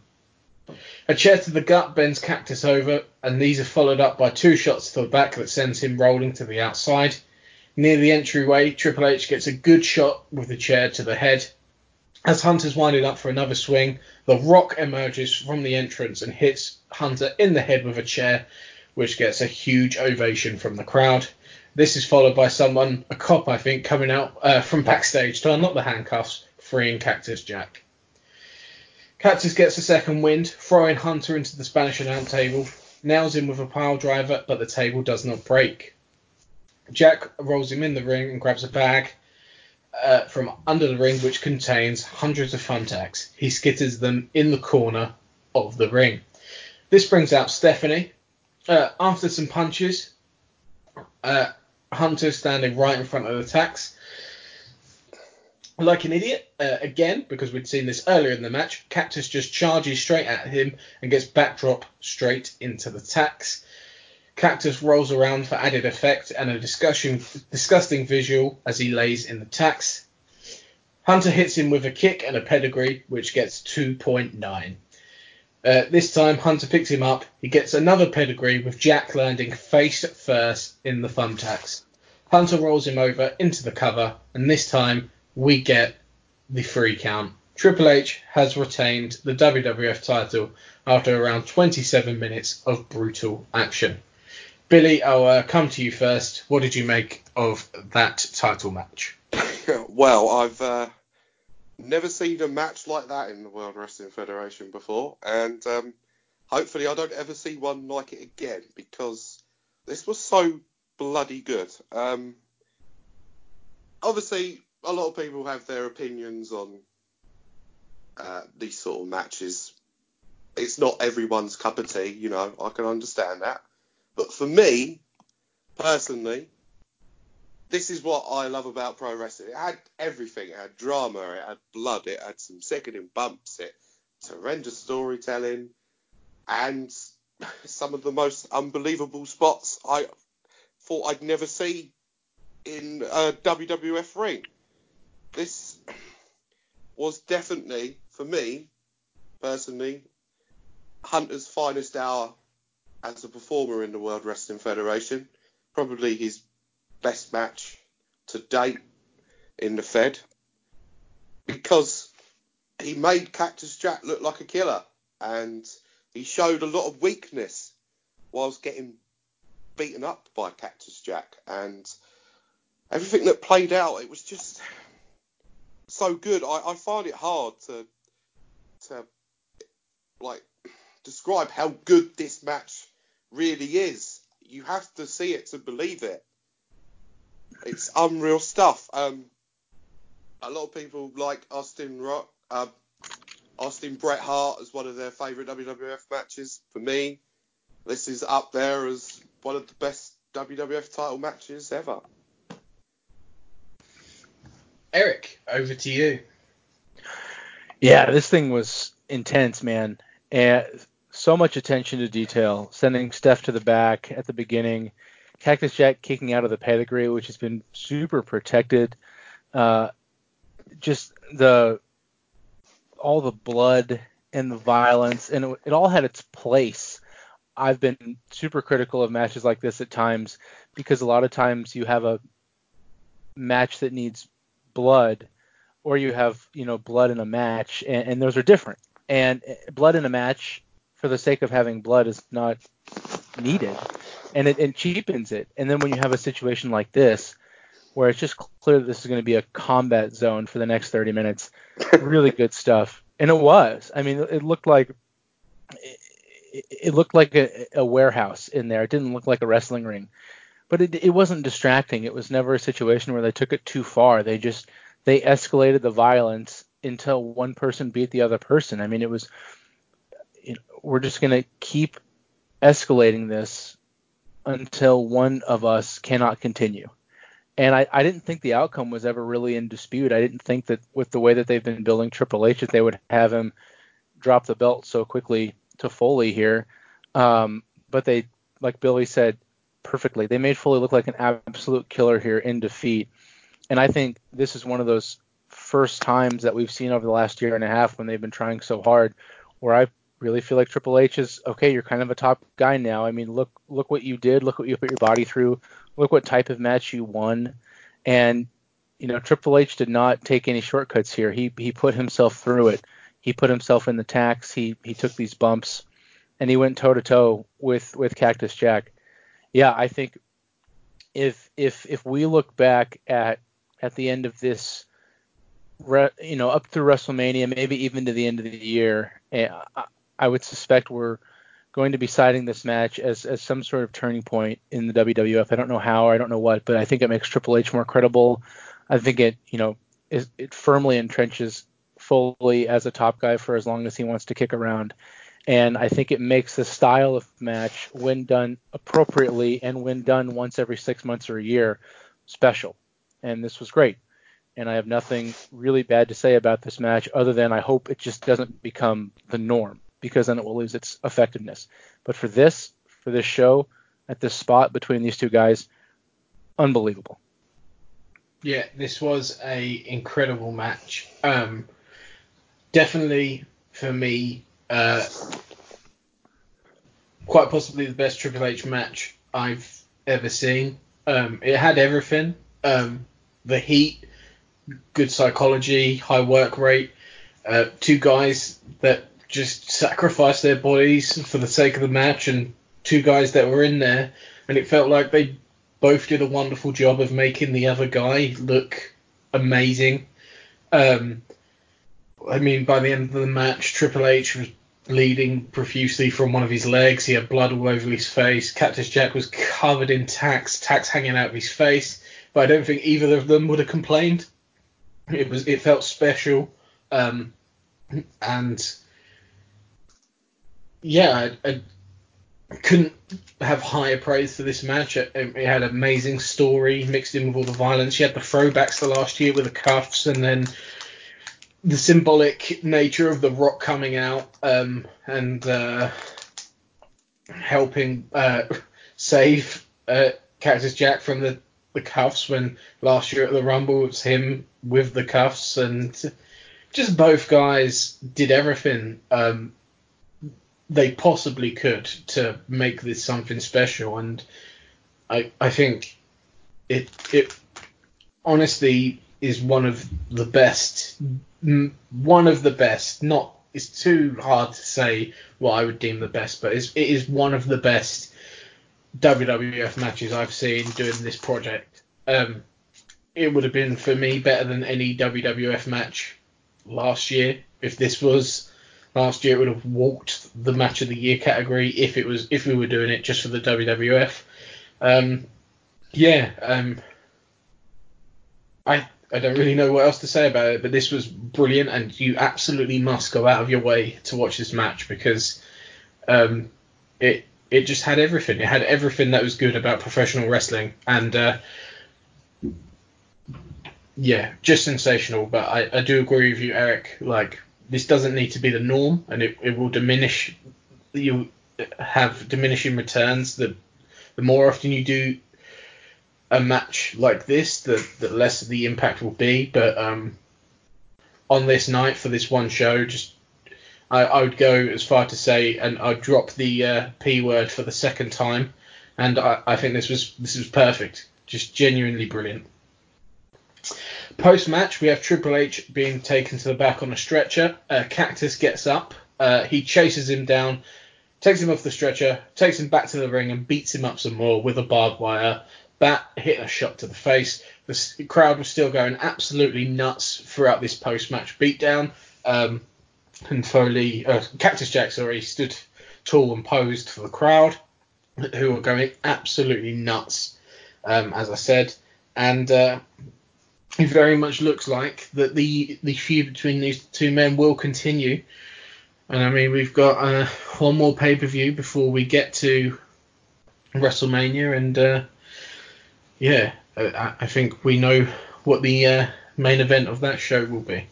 A chair to the gut bends Cactus over, and these are followed up by two shots to the back that sends him rolling to the outside. Near the entryway, Triple H gets a good shot with the chair to the head. As Hunter's winding up for another swing, The Rock emerges from the entrance and hits Hunter in the head with a chair, which gets a huge ovation from the crowd. This is followed by someone, a cop I think, coming out uh, from backstage to unlock the handcuffs, freeing Cactus Jack. Cactus gets a second wind, throwing Hunter into the Spanish announce table, nails him with a pile driver, but the table does not break. Jack rolls him in the ring and grabs a bag uh, from under the ring which contains hundreds of thumbtacks. He skitters them in the corner of the ring. This brings out Stephanie. Uh, after some punches, uh, Hunter standing right in front of the tacks. Like an idiot, uh, again, because we'd seen this earlier in the match, Cactus just charges straight at him and gets backdrop straight into the tacks. Cactus rolls around for added effect and a disgusting visual as he lays in the tacks. Hunter hits him with a kick and a pedigree, which gets 2.9. Uh, this time, Hunter picks him up. He gets another pedigree with Jack landing face first in the thumbtacks. Hunter rolls him over into the cover, and this time we get the free count. Triple H has retained the WWF title after around 27 minutes of brutal action. Billy, I'll uh, come to you first. What did you make of that title match? <laughs> well, I've uh, never seen a match like that in the World Wrestling Federation before, and um, hopefully I don't ever see one like it again because this was so bloody good. Um, obviously, a lot of people have their opinions on uh, these sort of matches. It's not everyone's cup of tea, you know. I can understand that, but for me, personally, this is what I love about pro wrestling. It had everything. It had drama. It had blood. It had some sickening bumps. It horrendous storytelling, and <laughs> some of the most unbelievable spots I thought I'd never see in a WWF ring. This was definitely, for me, personally, Hunter's finest hour as a performer in the World Wrestling Federation. Probably his best match to date in the Fed. Because he made Cactus Jack look like a killer. And he showed a lot of weakness whilst getting beaten up by Cactus Jack. And everything that played out it was just so good I, I find it hard to to like describe how good this match really is you have to see it to believe it it's unreal stuff. Um, a lot of people like Austin Rock, uh, Austin Bret Hart as one of their favourite WWF matches. For me, this is up there as one of the best WWF title matches ever. Eric, over to you. Yeah, this thing was intense, man. And so much attention to detail, sending Steph to the back at the beginning, Cactus Jack kicking out of the pedigree, which has been super protected. Uh, just the all the blood and the violence, and it, it all had its place. I've been super critical of matches like this at times because a lot of times you have a match that needs blood, or you have you know blood in a match, and, and those are different. And eh, blood in a match, for the sake of having blood, is not needed and it, it cheapens it. And then when you have a situation like this, where it's just clear that this is going to be a combat zone for the next 30 minutes, really good stuff. And it was. I mean, it looked like it, it looked like a, a, warehouse in there. It didn't look like a wrestling ring, but it, it wasn't distracting. It was never a situation where they took it too far. They just they escalated the violence until one person beat the other person. I mean, it was. We're just to keep escalating this until one of us cannot continue. And I, I didn't think the outcome was ever really in dispute. I didn't think that with the way that they've been building Triple H that they would have him drop the belt so quickly to Foley here. Um, but they, like Billy said perfectly, they made Foley look like an absolute killer here in defeat. And I think this is one of those first times that we've seen over the last year and a half when they've been trying so hard where I really feel like Triple H is okay. You're kind of a top guy now. I mean, look look what you did. Look what you put your body through. Look what type of match you won. And you know, Triple H did not take any shortcuts here. He he put himself through it. He put himself in the tacks. He he took these bumps, and he went toe to toe with with Cactus Jack. Yeah, I think if if if we look back at at the end of this you know, up through WrestleMania, maybe even to the end of the year. Eh, I would suspect we're going to be citing this match as, as some sort of turning point in the WWF. I don't know how, I don't know what, but I think it makes Triple H more credible. I think it, you know, is, it firmly entrenches Foley as a top guy for as long as he wants to kick around. And I think it makes the style of match, when done appropriately and when done once every six months or a year, special. And this was great. And I have nothing really bad to say about this match other than I hope it just doesn't become the norm because then it will lose its effectiveness. But for this, for this show, at this spot between these two guys, unbelievable. Yeah, this was a incredible match. Um, definitely for me, uh, quite possibly the best Triple H match I've ever seen. Um, it had everything: um, the heat, good psychology, high work rate, uh, two guys that just sacrificed their bodies for the sake of the match, and two guys that were in there, and it felt like they both did a wonderful job of making the other guy look amazing. Um, I mean, by the end of the match, Triple H was bleeding profusely from one of his legs. He had blood all over his face. Cactus Jack was covered in tacks, tacks hanging out of his face. But I don't think either of them would have complained. It was it felt special, um, and yeah, I, I couldn't have higher praise for this match. It, it had an amazing story mixed in with all the violence. You had the throwbacks to last year with the cuffs, and then the symbolic nature of the Rock coming out um, and uh, helping uh, <laughs> save uh, Cactus Jack from the, the cuffs when last year at the Rumble it was him with the cuffs and just both guys did everything um, they possibly could to make this something special and I I think it it honestly is one of the best one of the best. Not it's too hard to say what I would deem the best, but it's, it is one of the best WWF matches I've seen doing this project. Um, it would have been for me better than any WWF match last year. If this was last year, it would have walked the match of the year category if it was if we were doing it just for the WWF. Um, yeah, um, I I don't really know what else to say about it, but this was brilliant, and you absolutely must go out of your way to watch this match because um, it it just had everything. It had everything that was good about professional wrestling, and uh, yeah, just sensational. But I, I do agree with you, Eric. Like this doesn't need to be the norm, and it, it will diminish. You have diminishing returns. The the more often you do a match like this, the, the less the impact will be. But um, on this night for this one show, just I, I would go as far to say, and I'd drop the uh, p word for the second time, and I, I think this was this was perfect, just genuinely brilliant. Post match, we have Triple H being taken to the back on a stretcher. Uh, Cactus gets up, uh, he chases him down, takes him off the stretcher, takes him back to the ring, and beats him up some more with a barbed wire. That hit a shot to the face. The crowd was still going absolutely nuts throughout this post-match beatdown. Um, and Foley, uh, Cactus Jack, sorry, stood tall and posed for the crowd, who were going absolutely nuts, um, as I said. And uh, it very much looks like that the the feud between these two men will continue. And I mean, we've got uh, one more pay per view before we get to WrestleMania, and uh, yeah, I, I think we know what the uh, main event of that show will be.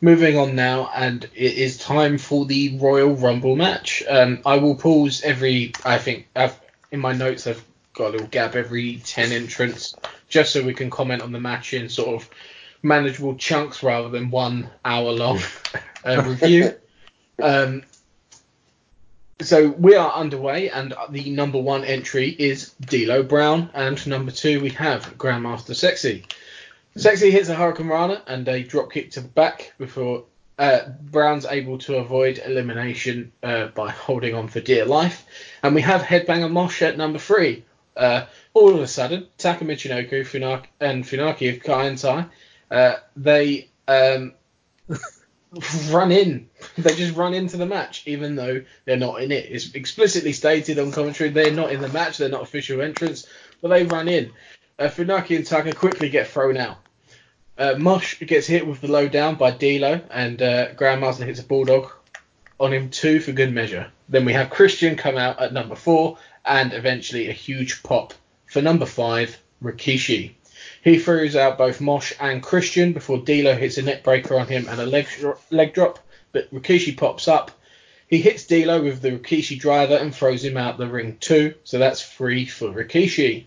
Moving on now, and it is time for the Royal Rumble match. Um, I will pause every. I think I've, in my notes I've got a little gap every ten entrants, just so we can comment on the match in sort of manageable chunks rather than one hour long <laughs> uh, review. Um, so we are underway, and the number one entry is D'Lo Brown, and number two we have Grandmaster Sexy. Sexy hits a Hurricanrana and a drop kick to the back before uh, Brown's able to avoid elimination uh, by holding on for dear life. And we have Headbanger Mosh at number three. Uh, all of a sudden, Taka Michinoku Funaki, and Funaki of Kaientai, uh, they um, run in. They just run into the match, even though they're not in it. It's explicitly stated on commentary they're not in the match. They're not official entrants, but they run in. Uh, Funaki and Taka quickly get thrown out. Uh, Mosh gets hit with the low down by D'Lo, and uh, Grandmaster hits a bulldog on him too for good measure. Then we have Christian come out at number four, and eventually a huge pop for number five, Rikishi. He throws out both Mosh and Christian before D'Lo hits a neck breaker on him and a leg, leg drop, but Rikishi pops up. He hits D'Lo with the Rikishi driver and throws him out the ring too, so that's free for Rikishi.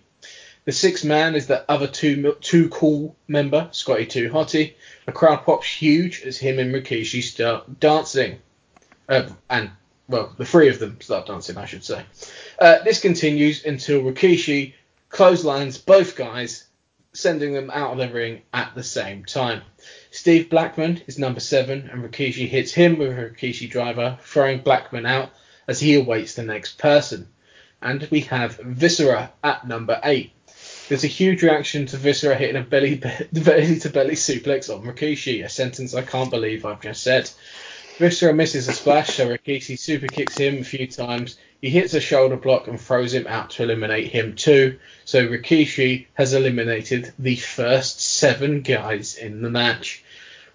The sixth man is the other two Too Cool member, Scotty Too Hotty. The crowd pops huge as him and Rikishi start dancing. Uh, and, well, the three of them start dancing, I should say. Uh, this continues until Rikishi clotheslines both guys, sending them out of the ring at the same time. Steve Blackman is number seven, and Rikishi hits him with a Rikishi driver, throwing Blackman out as he awaits the next person. And we have Viscera at number eight. There's a huge reaction to Viscera hitting a belly <laughs> belly to belly suplex on Rikishi, a sentence I can't believe I've just said. Viscera misses a splash, so Rikishi super kicks him a few times. He hits a shoulder block and throws him out to eliminate him too. So Rikishi has eliminated the first seven guys in the match.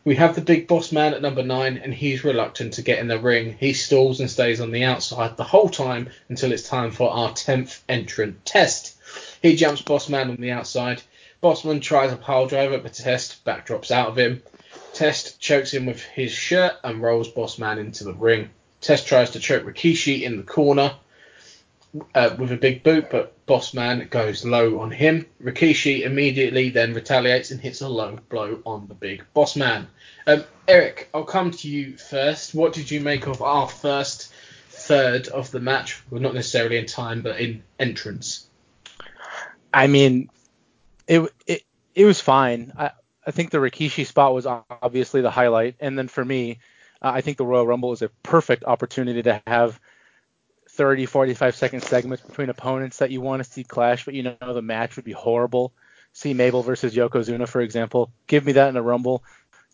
We have the big boss man at number nine, and he's reluctant to get in the ring. He stalls and stays on the outside the whole time until it's time for our 10th entrant test. He jumps boss man on the outside. Bossman tries a pile driver, but Test backdrops out of him. Test chokes him with his shirt and rolls boss man into the ring. Test tries to choke Rikishi in the corner uh, with a big boot, but Bossman goes low on him. Rikishi immediately then retaliates and hits a low blow on the big Bossman. Um, Eric, I'll come to you first. What did you make of our first third of the match? Well, not necessarily in time, but in entrance. I mean, it it it was fine. I I think the Rikishi spot was obviously the highlight, and then for me, uh, I think the Royal Rumble is a perfect opportunity to have 30, 45 second segments between opponents that you want to see clash, but you know the match would be horrible. See Mabel versus Yokozuna, for example. Give me that in a Rumble.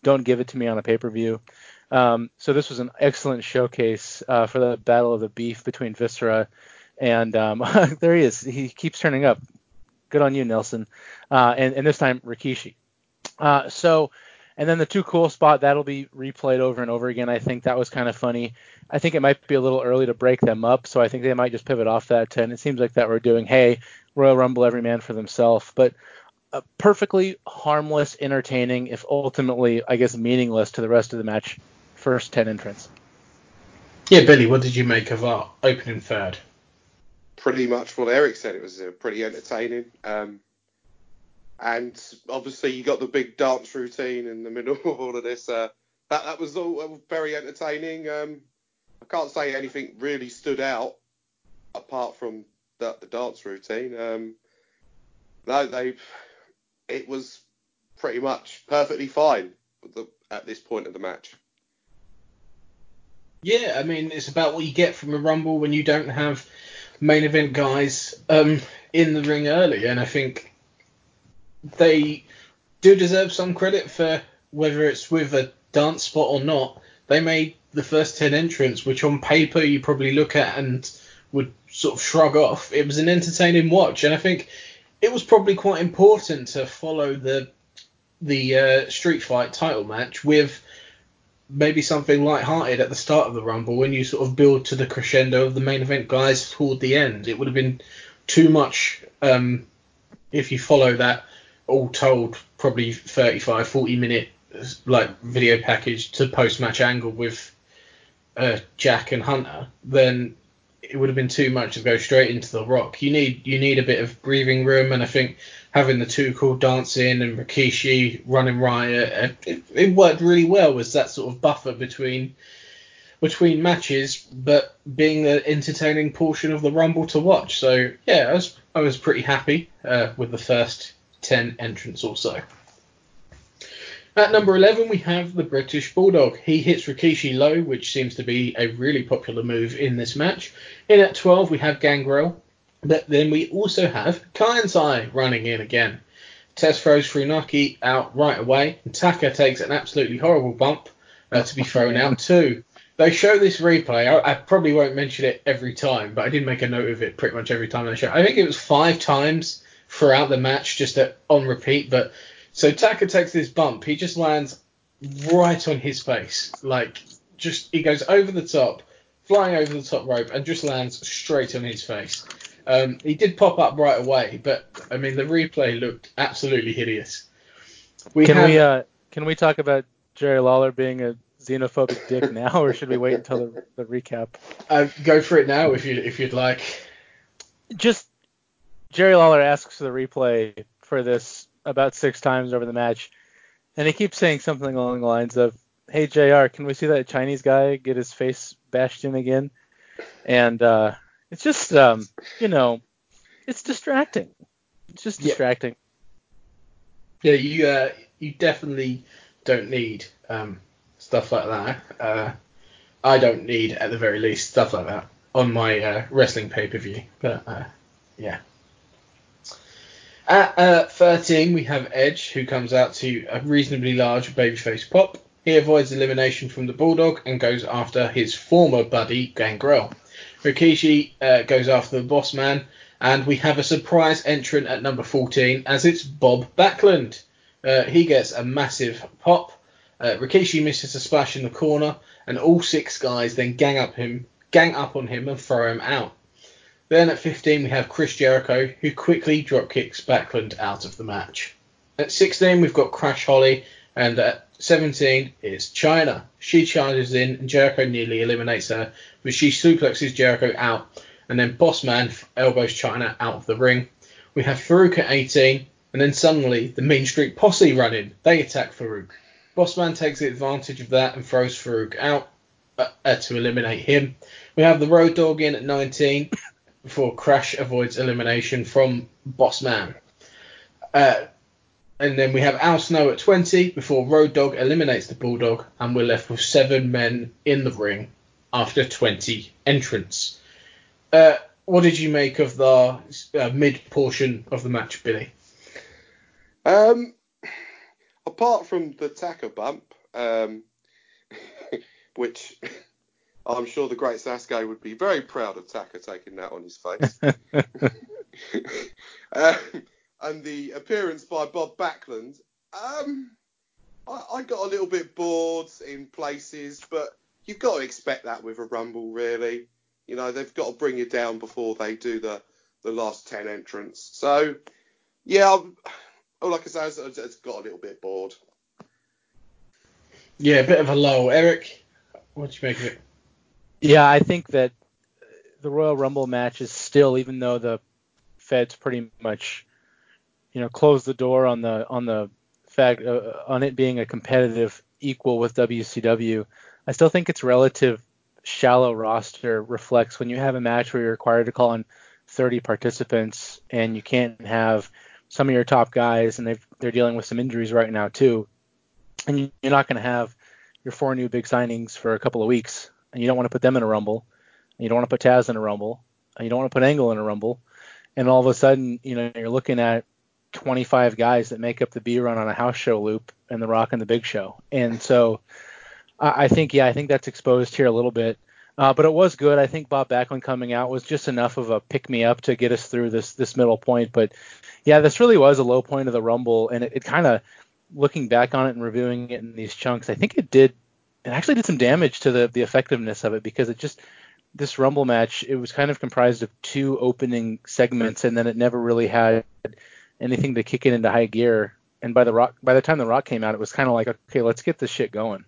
Don't give it to me on a pay per view. Um, so this was an excellent showcase uh, for the Battle of the Beef between Viscera and um, <laughs> there he is. He keeps turning up. Good on you, Nelson. Uh, and, and this time Rikishi. Uh, so and then the too cool spot that'll be replayed over and over again. I think that was kind of funny. I think it might be a little early to break them up, so I think they might just pivot off that 10. It seems like that we're doing, hey, Royal Rumble every man for themselves, but uh, perfectly harmless, entertaining, if ultimately, I guess, meaningless to the rest of the match. First 10 entrants. Yeah, Billy, what did you make of our opening third? Pretty much what Eric said. It was uh, pretty entertaining. Um, and obviously you got the big dance routine in the middle <laughs> of all of this. Uh, that that was all very entertaining. Um, I can't say anything really stood out apart from the, the dance routine. Um, no, they it was pretty much perfectly fine the, at this point of the match. Yeah, I mean it's about what you get from a rumble when you don't have main event guys um, in the ring early, and I think they do deserve some credit for whether it's with a dance spot or not. They made the first 10 entrants, which on paper you probably look at and would sort of shrug off. It was an entertaining watch, and I think it was probably quite important to follow the the uh, Street Fight title match with maybe something light-hearted at the start of the Rumble when you sort of build to the crescendo of the main event guys toward the end. It would have been too much um, if you follow that all told, probably 35, 40 minute like video package to post match angle with uh, Jack and Hunter, then it would have been too much to go straight into the Rock. You need you need a bit of breathing room, and I think having the Too Cool dancing and Rikishi running riot, uh, it, it worked really well as that sort of buffer between between matches, but being the entertaining portion of the Rumble to watch. So yeah, I was I was pretty happy uh, with the first 10 entrance or so. At number 11, we have the British Bulldog. He hits Rikishi low, which seems to be a really popular move in this match. In at 12, we have Gangrel. But then we also have Kaientai running in again. Test throws Funaki out right away, and Taka takes an absolutely horrible bump uh, to be thrown out too. They show this replay. I, I, probably won't mention it every time, but I did make a note of it pretty much every time they show. I think it was five times throughout the match, just at, on repeat. But so Taka takes this bump, he just lands right on his face, like just he goes over the top, flying over the top rope, and just lands straight on his face. Um, he did pop up right away, but I mean the replay looked absolutely hideous. We can have, we uh, can we talk about Jerry Lawler being a xenophobic dick <laughs> now, or should we wait until the, the recap? Uh, go for it now if you if you'd like. Just Jerry Lawler asks for the replay for this about six times over the match, and he keeps saying something along the lines of, "Hey JR, can we see that Chinese guy get his face bashed in again?" And uh, it's just, um, you know, it's distracting. It's just distracting. Yeah, yeah you uh, you definitely don't need um, stuff like that. Uh, I don't need, at the very least, stuff like that on my uh, wrestling pay per view. But uh, yeah. At uh, 13, we have Edge, who comes out to a reasonably large babyface pop. He avoids elimination from the Bulldog and goes after his former buddy, Gangrel. Rikishi uh, goes after the Boss Man, and we have a surprise entrant at number 14 as it's Bob Backlund. Uh, he gets a massive pop. Uh, Rikishi misses a splash in the corner, and all six guys then gang up him, gang up on him and throw him out. Then at 15 we have Chris Jericho, who quickly drop kicks Backlund out of the match. At 16 we've got Crash Holly, and at 17 it's Chyna. She charges in, and Jericho nearly eliminates her, but she suplexes Jericho out, and then Bossman elbows Chyna out of the ring. We have Faarooq at 18, and then suddenly the Mean Street Posse run in. They attack Faarooq. Bossman takes advantage of that and throws Faarooq out uh, to eliminate him. We have the Road Dogg in at 19 before Crash avoids elimination from Bossman. Uh, and then we have Al Snow at 20 before Road Dogg eliminates the Bulldog, and we're left with seven men in the ring after 20 entrants. Uh, what did you make of the uh, mid portion of the match, Billy? Um, apart from the Taka bump, um, <laughs> which I'm sure the great Sasuke would be very proud of Taka taking that on his face. <laughs> <laughs> um, and the appearance by Bob Backlund, um, I, I got a little bit bored in places, but you've got to expect that with a Rumble, really. You know, they've got to bring you down before they do the, the last 10 entrants. So, yeah, I'm, oh, like I say, I just got a little bit bored. Yeah, a bit of a lull. Eric, what do you make of it? Yeah, I think that the Royal Rumble match is still, even though the Feds pretty much, you know, closed the door on the on the fact uh, on it being a competitive equal with WCW. I still think its relative shallow roster reflects when you have a match where you're required to call on 30 participants and you can't have some of your top guys and they they're dealing with some injuries right now too, and you're not going to have your four new big signings for a couple of weeks and you don't want to put them in a rumble, and you don't want to put Taz in a rumble, and you don't want to put Angle in a rumble, and all of a sudden, you know, you're looking at 25 guys that make up the B run on a house show loop and the Rock and the Big Show, and so I, I think yeah, I think that's exposed here a little bit. Uh, but it was good. I think Bob Backlund coming out was just enough of a pick me up to get us through this this middle point. But yeah, this really was a low point of the Rumble, and it, it kind of looking back on it and reviewing it in these chunks, I think it did it actually did some damage to the the effectiveness of it because it just this Rumble match it was kind of comprised of two opening segments and then it never really had anything to kick it into high gear. And by the rock by the time the Rock came out, it was kind of like okay, let's get this shit going.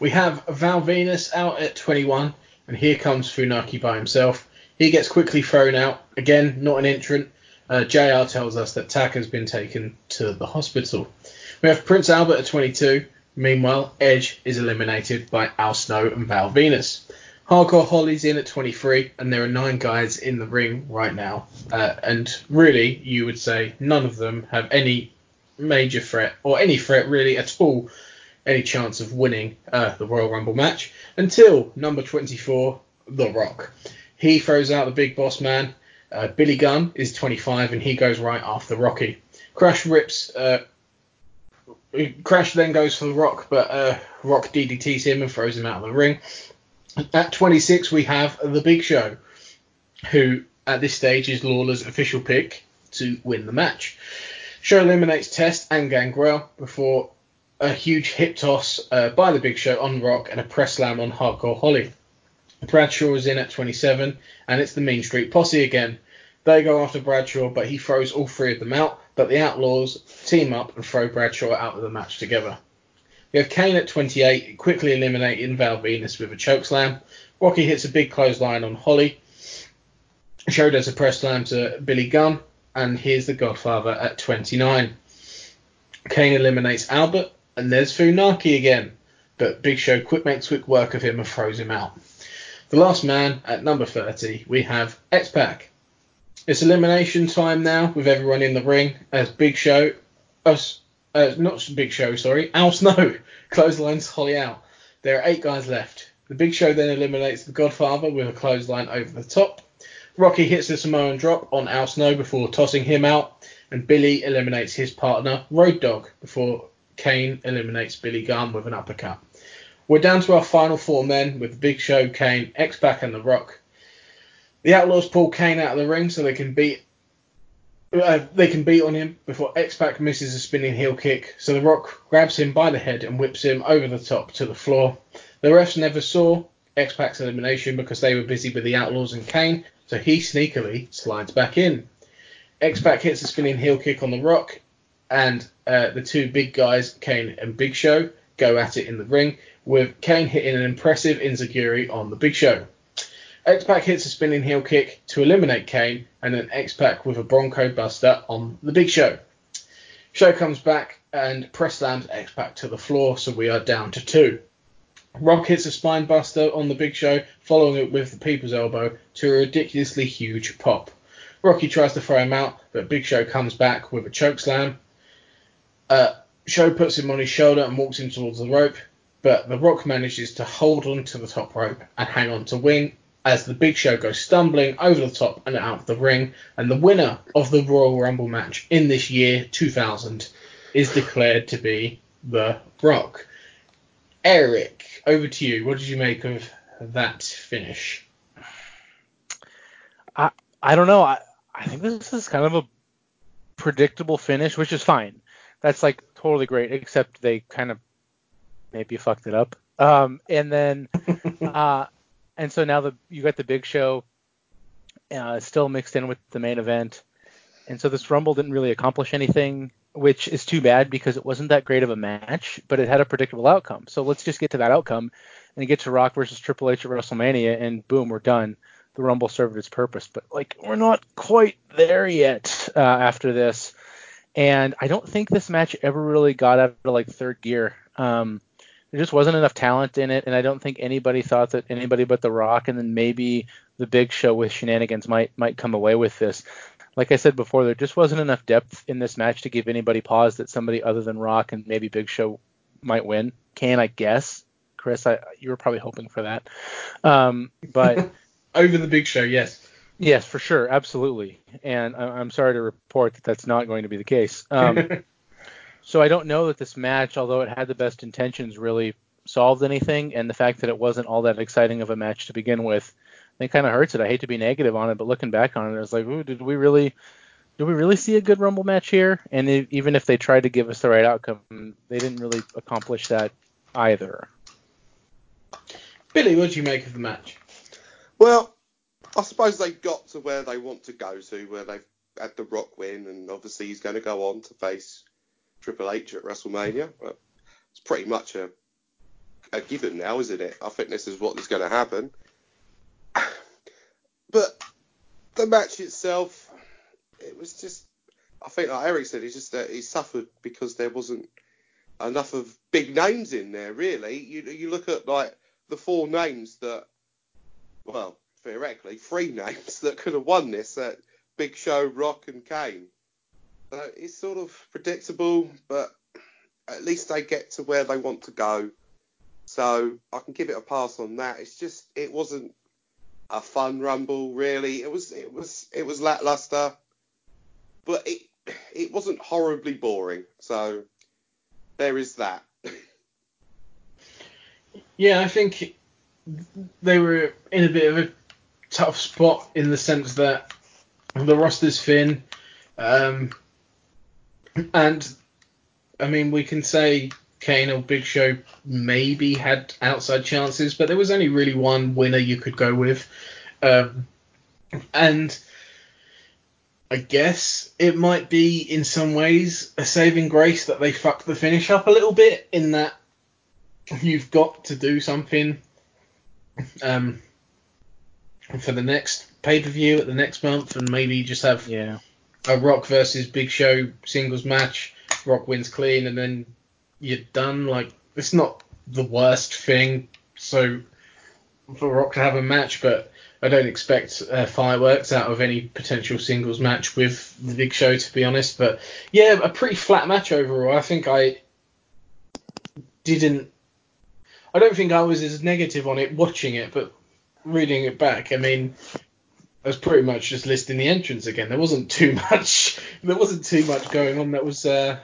We have Val Venis out at 21, and here comes Funaki by himself. He gets quickly thrown out. Again, not an entrant. Uh, JR tells us that Tak has been taken to the hospital. We have Prince Albert at 22. Meanwhile, Edge is eliminated by Al Snow and Val Venis. Hardcore Holly's in at 23, and there are nine guys in the ring right now. Uh, and really, you would say none of them have any major threat, or any threat really at all, any chance of winning uh, the Royal Rumble match until number 24, The Rock. He throws out the big boss man. Uh, Billy Gunn is 25, and he goes right after Rocky. Crash rips uh, Crash then goes for the Rock, but uh, Rock DDTs him and throws him out of the ring. At 26, we have The Big Show, who at this stage is Lawler's official pick to win the match. Show eliminates Test and Gangrel before a huge hip toss uh, by The Big Show on Rock and a press slam on Hardcore Holly. Bradshaw is in at 27, and it's the Mean Street Posse again. They go after Bradshaw, but he throws all three of them out but the Outlaws team up and throw Bradshaw out of the match together. We have Kane at 28, quickly eliminating Val Venis with a chokeslam. Rocky hits a big clothesline on Holly. Show does a press slam to Billy Gunn, and here's the Godfather at 29. Kane eliminates Albert, and there's Funaki again, but Big Show quick makes quick work of him and throws him out. The last man at number 30, we have X-Pac. It's elimination time now with everyone in the ring as Big Show, uh, not Big Show, sorry, Al Snow <laughs> clotheslines Holly out. There are eight guys left. The Big Show then eliminates the Godfather with a clothesline over the top. Rocky hits the Samoan drop on Al Snow before tossing him out, and Billy eliminates his partner, Road Dogg, before Kane eliminates Billy Gunn with an uppercut. We're down to our final four men with Big Show, Kane, X Pac, and The Rock. The Outlaws pull Kane out of the ring so they can beat uh, they can beat on him before X Pac misses a spinning heel kick. So The Rock grabs him by the head and whips him over the top to the floor. The refs never saw X Pac's elimination because they were busy with the Outlaws and Kane, so he sneakily slides back in. X Pac hits a spinning heel kick on The Rock, and uh, the two big guys, Kane and Big Show, go at it in the ring, with Kane hitting an impressive Enzuigiri on the Big Show. X Pac hits a spinning heel kick to eliminate Kane, and then X Pac with a Bronco Buster on the Big Show. Show comes back and press slams X Pac to the floor, so we are down to two. Rock hits a spine buster on the Big Show, following it with the People's Elbow to a ridiculously huge pop. Rocky tries to throw him out, but Big Show comes back with a choke slam. Uh, Show puts him on his shoulder and walks him towards the rope, but The Rock manages to hold on to the top rope and hang on to win as the Big Show goes stumbling over the top and out of the ring, and the winner of the Royal Rumble match in this year 2000 is declared to be The Rock. Eric, over to you. What did you make of that finish? I I don't know. I I think this is kind of a predictable finish, which is fine. That's like totally great, except they kind of maybe fucked it up. Um, and then <laughs> uh, and so now the you got the big show uh, still mixed in with the main event, and so this Rumble didn't really accomplish anything, which is too bad because it wasn't that great of a match, but it had a predictable outcome. So let's just get to that outcome and get to Rock versus Triple H at WrestleMania, and boom, we're done. The Rumble served its purpose, but like we're not quite there yet uh, after this, and I don't think this match ever really got out of like third gear. Um, there just wasn't enough talent in it, and I don't think anybody thought that anybody but The Rock and then maybe the Big Show with shenanigans might might come away with this. Like I said before, there just wasn't enough depth in this match to give anybody pause that somebody other than Rock and maybe Big Show might win. Can I guess, Chris? I, you were probably hoping for that, um, but <laughs> over the Big Show, yes. Yes, for sure, absolutely. And I, am sorry to report that that's not going to be the case. Um, <laughs> So I don't know that this match, although it had the best intentions, really solved anything. And the fact that it wasn't all that exciting of a match to begin with, I think kind of hurts it. I hate to be negative on it, but looking back on it, I was like, ooh, did we really, did we really see a good Rumble match here? And it, even if they tried to give us the right outcome, they didn't really accomplish that either. Billy, what do you make of the match? Well, I suppose they got to where they want to go to, where they've had the Rock win, and obviously he's going to go on to face Triple H at WrestleMania. But it's pretty much a, a given now, isn't it? I think this is what is going to happen. <sighs> But the match itself, it was just, I think like Eric said, he just uh, he suffered because there wasn't enough of big names in there. Really, you you look at like the four names that, well, theoretically, three <laughs> names that could have won this: uh, Big Show, Rock, and Kane. So it's sort of predictable, but at least they get to where they want to go. So I can give it a pass on that. It's just it wasn't a fun rumble really. It was it was it was lackluster, but it it wasn't horribly boring. So there is that. <laughs> yeah, I think they were in a bit of a tough spot in the sense that the roster's thin. Um, and I mean, we can say Kane or Big Show maybe had outside chances, but there was only really one winner you could go with. Um, and I guess it might be in some ways a saving grace that they fucked the finish up a little bit in that you've got to do something um, for the next pay per view at the next month and maybe just have yeah a Rock versus Big Show singles match. Rock wins clean, and then you're done. Like it's not the worst thing. So for Rock to have a match, but I don't expect uh, fireworks out of any potential singles match with the Big Show, to be honest. But yeah, a pretty flat match overall. I think I didn't. I don't think I was as negative on it watching it, but reading it back, I mean, I was pretty much just listing the entrance again. There wasn't too <laughs> much. There wasn't too much going on that was uh,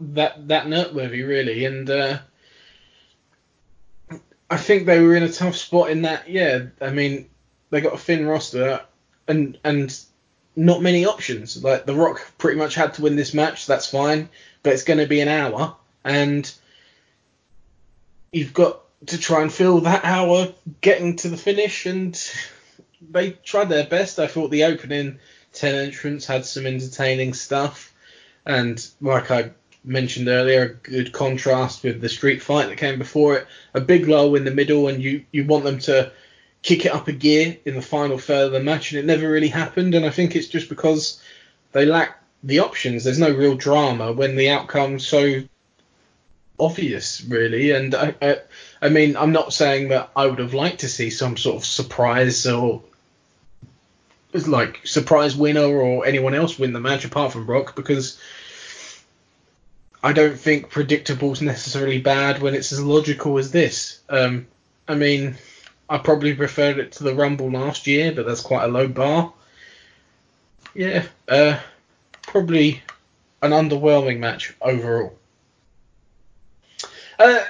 that that noteworthy really, and uh, I think they were in a tough spot in that. Yeah, I mean they got a thin roster and and not many options. Like The Rock pretty much had to win this match. That's fine, but it's going to be an hour, and you've got to try and fill that hour getting to the finish. And they tried their best. I thought the opening ten entrants had some entertaining stuff, and like I mentioned earlier, a good contrast with the street fight that came before it. A big lull in the middle, and you you want them to kick it up a gear in the final third of the match, and it never really happened. And I think it's just because they lack the options. There's no real drama when the outcome's so obvious, really. And I, I, I mean, I'm not saying that I would have liked to see some sort of surprise or like surprise winner or anyone else win the match apart from Rock because I don't think predictable is necessarily bad when it's as logical as this. Um, I mean, I probably preferred it to the Rumble last year, but that's quite a low bar. Yeah, uh, probably an underwhelming match overall. Uh,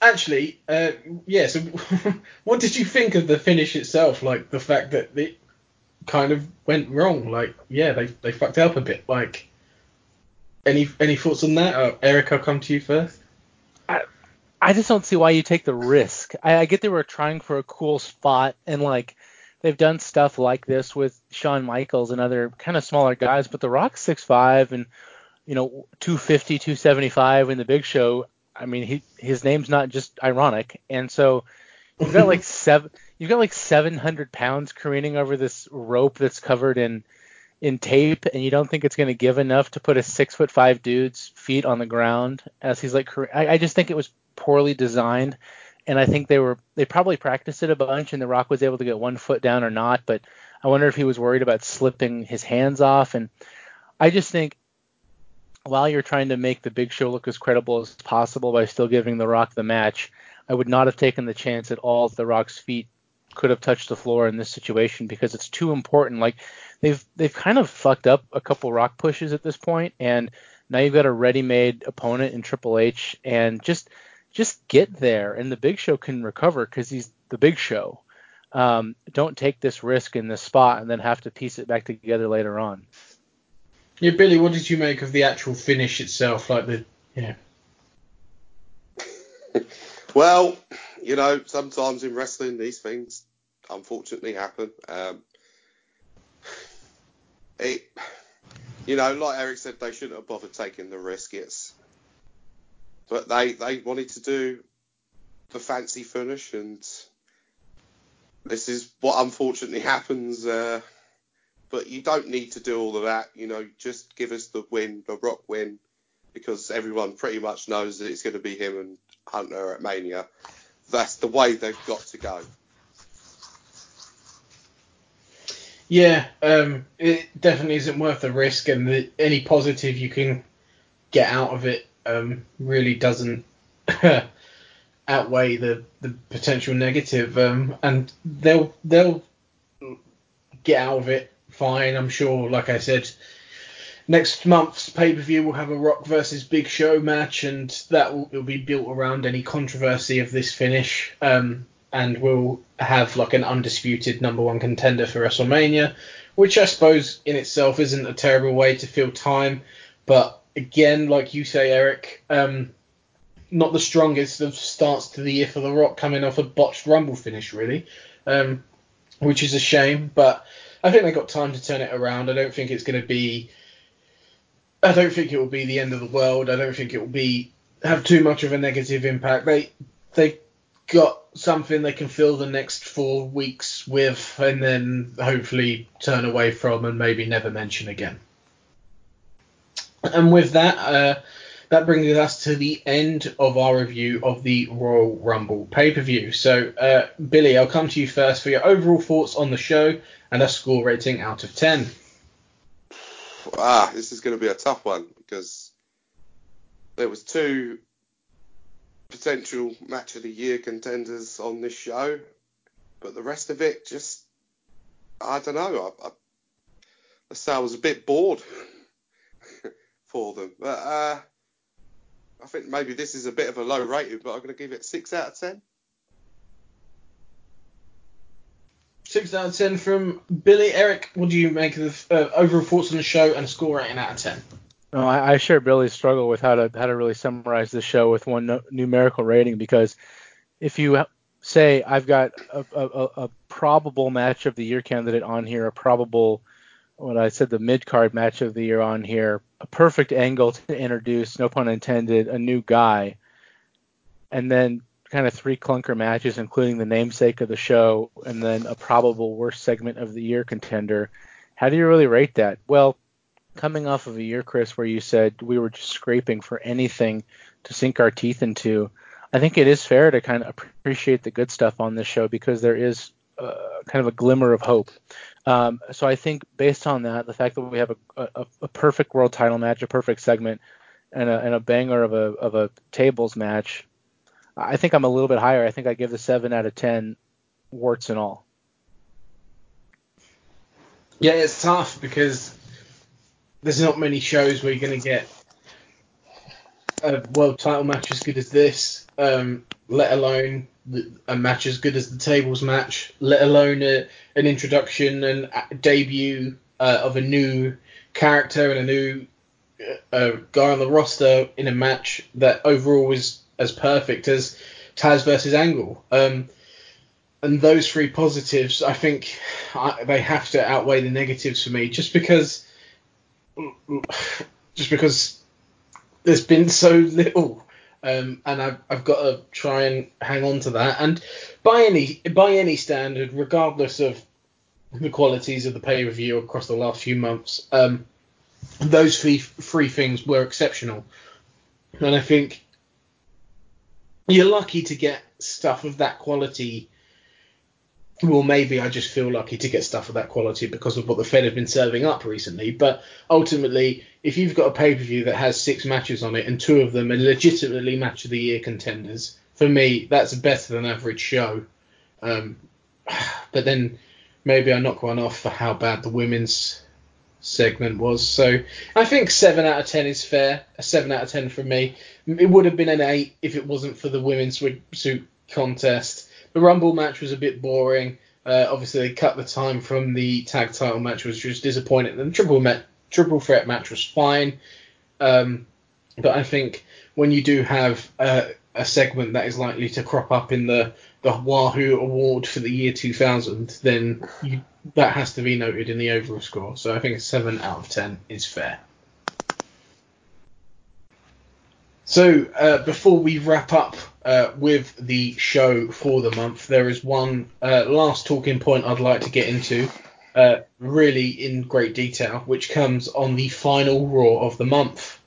actually, uh, yeah. So, <laughs> what did you think of the finish itself? Like the fact that it kind of went wrong. Like, yeah, they they fucked up a bit. Like, any any thoughts on that? Uh, Eric, I'll come to you first. I just don't see why you take the risk. I, I, get they were trying for a cool spot and like they've done stuff like this with Shawn Michaels and other kind of smaller guys, but The Rock's six five and you know 250, 275 in the Big Show. I mean, he his name's not just ironic, and so you've got like <laughs> seven you've got like 700 pounds careening over this rope that's covered in in tape, and you don't think it's going to give enough to put a six foot five dude's feet on the ground as he's like. I, I just think it was poorly designed. And I think they were they probably practiced it a bunch, and The Rock was able to get one foot down or not. But I wonder if he was worried about slipping his hands off. And I just think while you're trying to make the Big Show look as credible as possible by still giving The Rock the match, I would not have taken the chance at all if The Rock's feet could have touched the floor in this situation because it's too important. Like they've they've kind of fucked up a couple Rock pushes at this point, and now you've got a ready-made opponent in Triple H, and just just get there, and the Big Show can recover because he's the Big Show. Um, don't take this risk in this spot and then have to piece it back together later on. Yeah, Billy, what did you make of the actual finish itself? Like the yeah. <laughs> well, you know, sometimes in wrestling these things unfortunately happen. Um, it, you know, like Eric said, they shouldn't have bothered taking the risk. It's but they they wanted to do the fancy finish, and this is what unfortunately happens. Uh, but you don't need to do all of that. You know, just give us the win, the Rock win, because everyone pretty much knows that it's going to be him and Hunter at Mania. That's the way they've got to go. Yeah, um, it definitely isn't worth the risk, and the, any positive you can get out of it um, really doesn't <laughs> outweigh the, the potential negative. Um, and they'll they'll get out of it fine. I'm sure. Like I said, next month's pay per view will have a Rock versus Big Show match, and that will, will be built around any controversy of this finish. Um, and we'll have like an undisputed number one contender for WrestleMania, which I suppose in itself isn't a terrible way to fill time, but again, like you say, Eric, um, not the strongest of starts to the year for The Rock, coming off a botched Rumble finish, really, um, which is a shame. But I think they got time to turn it around. I don't think it's going to be. I don't think it will be the end of the world. I don't think it will be have too much of a negative impact. They they got something they can fill the next four weeks with, and then hopefully turn away from and maybe never mention again. And with that, uh, that brings us to the end of our review of the Royal Rumble pay per view. So, uh, Billy, I'll come to you first for your overall thoughts on the show and a score rating out of 10. Ah, this is going to be a tough one because there was two potential match of the year contenders on this show, but the rest of it just I don't know. I, I, I say I was a bit bored <laughs> for them, but uh, I think maybe this is a bit of a low rating, but I'm going to give it six out of ten. Six out of ten from Billy. Eric, what do you make of the uh, overall thoughts on the show and a score rating out of ten? No, I, I share Billy's struggle with how to how to really summarize the show with one no, numerical rating because if you say I've got a, a, a, probable match of the year candidate on here, a probable what I said the mid card match of the year on here, a perfect angle to introduce, no pun intended, a new guy, and then kind of three clunker matches, including the namesake of the show, and then a probable worst segment of the year contender. How do you really rate that? Well, coming off of a year, Chris, where you said we were just scraping for anything to sink our teeth into, I think it is fair to kind of appreciate the good stuff on this show because there is uh, kind of a glimmer of hope. Um, so I think based on that, the fact that we have a, a, a perfect world title match, a perfect segment, and a, and a banger of a of a tables match, I think I'm a little bit higher. I think I give the seven out of ten, warts and all. Yeah, it's tough because there's not many shows where you're going to get a world title match as good as this, um, let alone a match as good as the tables match, let alone a, an introduction and debut uh, of a new character and a new uh, guy on the roster in a match that overall was as perfect as Taz versus Angle. Um, and those three positives, I think I, they have to outweigh the negatives for me, just because just because there's been so little. Um, and I've, I've got to try and hang on to that. And by any by any standard, regardless of the qualities of the pay per view across the last few months, um, those three three things were exceptional. And I think you're lucky to get stuff of that quality well, maybe I just feel lucky to get stuff of that quality because of what the Fed have been serving up recently. But ultimately, if you've got a pay per view that has six matches on it and two of them are legitimately match of the year contenders, for me, that's a better than average show. Um, <sighs> but then maybe I knock one off for how bad the women's segment was. So I think seven out of ten is fair. A seven out of ten from me. It would have been an eight if it wasn't for the women's suit contest. The Rumble match was a bit boring. Uh, obviously, they cut the time from the tag title match, which was disappointing. The triple met, triple threat match was fine, um, but I think when you do have a, a segment that is likely to crop up in the the Wahoo Award for the year 2000, then you, that has to be noted in the overall score. So I think a seven out of ten is fair. So uh, before we wrap up uh, with the show for the month, there is one uh, last talking point I'd like to get into, uh, really in great detail, which comes on the final Raw of the month.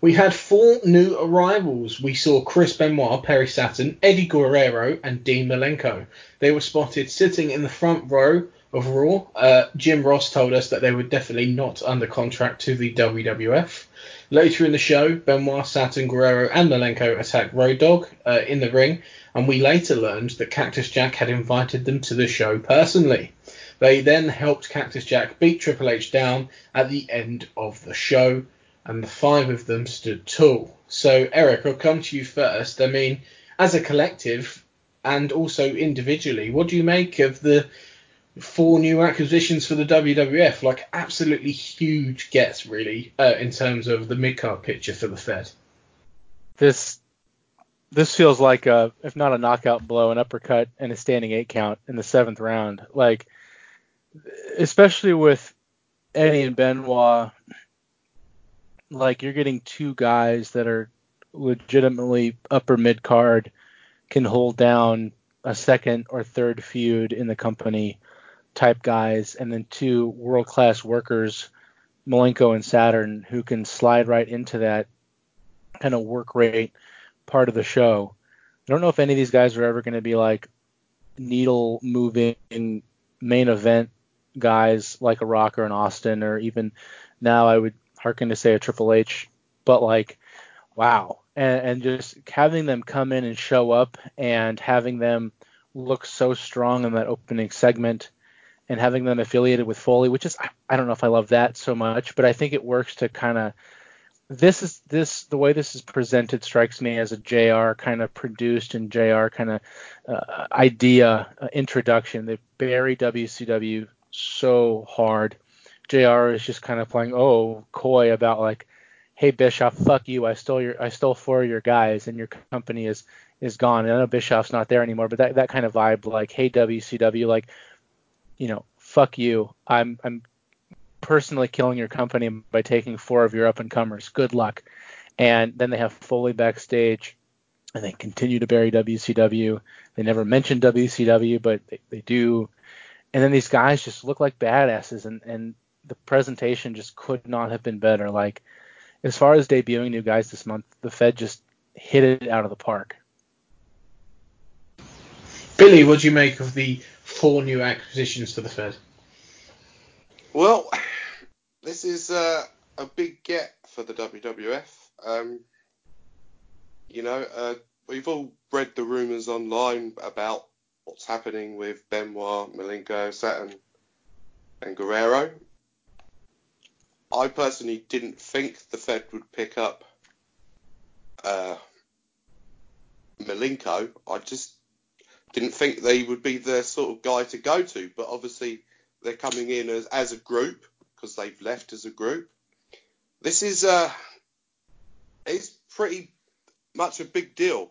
We had four new arrivals. We saw Chris Benoit, Perry Saturn, Eddie Guerrero, and Dean Malenko. They were spotted sitting in the front row of Raw. Uh, Jim Ross told us that they were definitely not under contract to the WWF. Later in the show, Benoit, Saturn, Guerrero, and Malenko attacked Road Dogg uh, in the ring, and we later learned that Cactus Jack had invited them to the show personally. They then helped Cactus Jack beat Triple H down at the end of the show, and the five of them stood tall. So, Eric, I'll come to you first. I mean, as a collective and also individually, what do you make of the four new acquisitions for the WWF, like absolutely huge gets really uh, in terms of the mid card picture for the Fed. This this feels like a if not a knockout blow, an uppercut and a standing eight count in the seventh round. Like especially with Eddie and Benoit, like you're getting two guys that are legitimately upper mid card, can hold down a second or third feud in the company type guys, and then two world class workers, Malenko and Saturn, who can slide right into that kind of work rate part of the show. I don't know if any of these guys are ever going to be like needle moving main event guys like a Rock or an Austin, or even now I would hearken to say a Triple H, but like, wow. And, and just having them come in and show up and having them look so strong in that opening segment and having them affiliated with Foley, which is I, I don't know if I love that so much, but I think it works to kind of this is this the way this is presented strikes me as a JR kind of produced and JR kind of uh, idea uh, introduction. They bury WCW so hard. JR is just kind of playing oh coy about like, hey Bischoff, fuck you, I stole your I stole four of your guys and your company is is gone. And I know Bischoff's not there anymore, but that that kind of vibe like, hey WCW, like, you know, fuck you, I'm I'm personally killing your company by taking four of your up and comers. Good luck. And then they have Foley backstage, and they continue to bury WCW. They never mention WCW, but they, they do. And then these guys just look like badasses, and, and the presentation just could not have been better. Like, as far as debuting new guys this month, the Fed just hit it out of the park. Billy, what do you make of the four new acquisitions for the Fed? Well, this is uh, a big get for the WWF. Um, you know, uh, we've all read the rumours online about what's happening with Benoit, Malenko, Saturn, and Guerrero. I personally didn't think the Fed would pick up uh, Malenko. I just didn't think they would be the sort of guy to go to. But obviously, they're coming in as, as a group because they've left as a group. This is uh, it's pretty much a big deal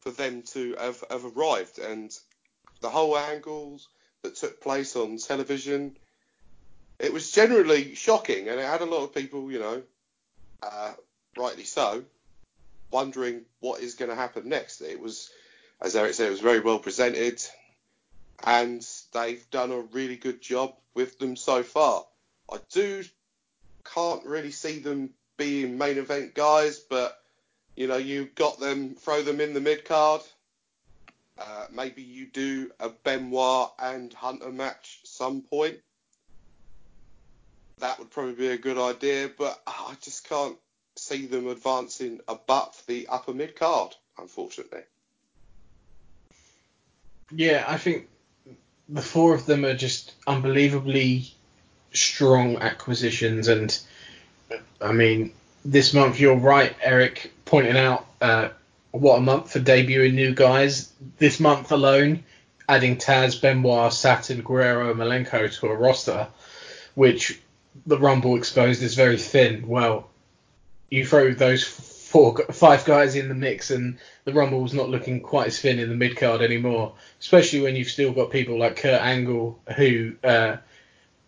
for them to have, have arrived, and the whole angles that took place on television, it was generally shocking, and it had a lot of people, you know, uh, rightly so, wondering what is going to happen next. It was, as Eric said, it was very well presented, and they've done a really good job with them so far. I do can't really see them being main event guys, but you know, you got them, throw them in the mid card. Uh, maybe you do a Benoit and Hunter match some point. That would probably be a good idea, but I just can't see them advancing above the upper mid card, unfortunately. Yeah, I think the four of them are just unbelievably strong acquisitions, and I mean, this month you're right, Eric, pointing out uh, what a month for debuting new guys. This month alone, adding Taz, Benoit, Saturn, Guerrero, Malenko to a roster, which the Rumble exposed is very thin. Well, you throw those four, five guys in the mix, and the Rumble's not looking quite as thin in the mid card anymore. Especially when you've still got people like Kurt Angle who. Uh,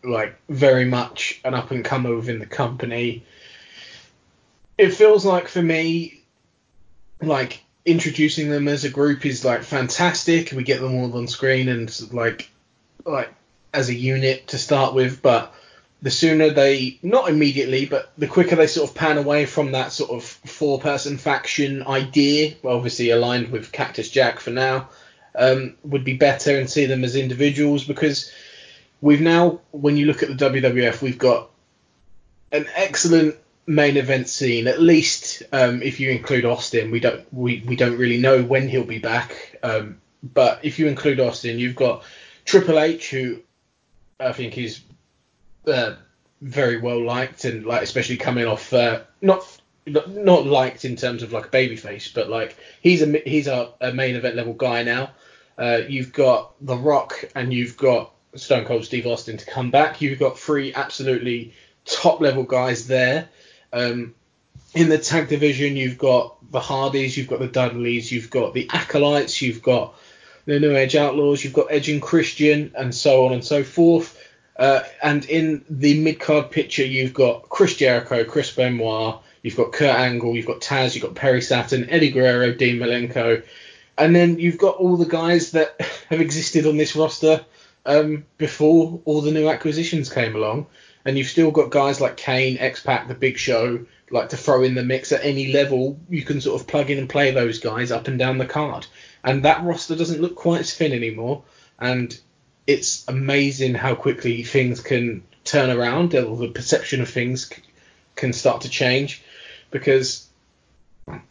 like very much an up and comer within the company. It feels like for me, like introducing them as a group is like fantastic. We get them all on screen and like like as a unit to start with, but the sooner they not immediately, but the quicker they sort of pan away from that sort of four person faction idea, obviously aligned with Cactus Jack for now, um, would be better and see them as individuals because we've now, when you look at the WWF, we've got an excellent main event scene. At least um, if you include Austin, we don't we, we don't really know when he'll be back. Um, but if you include Austin, you've got Triple H, who I think is uh, very well liked and like especially coming off uh, not not liked in terms of like a babyface, but like he's a he's a, a main event level guy now. Uh, you've got The Rock and you've got Stone Cold Steve Austin to come back. You've got three absolutely top level guys there. Um, in the tag division, you've got the Hardys, you've got the Dudleys, you've got the Acolytes, you've got the New Age Outlaws, you've got Edge and Christian, and so on and so forth. Uh, and in the mid card picture, you've got Chris Jericho, Chris Benoit, you've got Kurt Angle, you've got Taz, you've got Perry Saturn, Eddie Guerrero, Dean Malenko, and then you've got all the guys that <laughs> have existed on this roster um, before all the new acquisitions came along. And you've still got guys like Kane, X Pac, The Big Show, like to throw in the mix at any level. You can sort of plug in and play those guys up and down the card. And that roster doesn't look quite as thin anymore. And it's amazing how quickly things can turn around, the perception of things can start to change. Because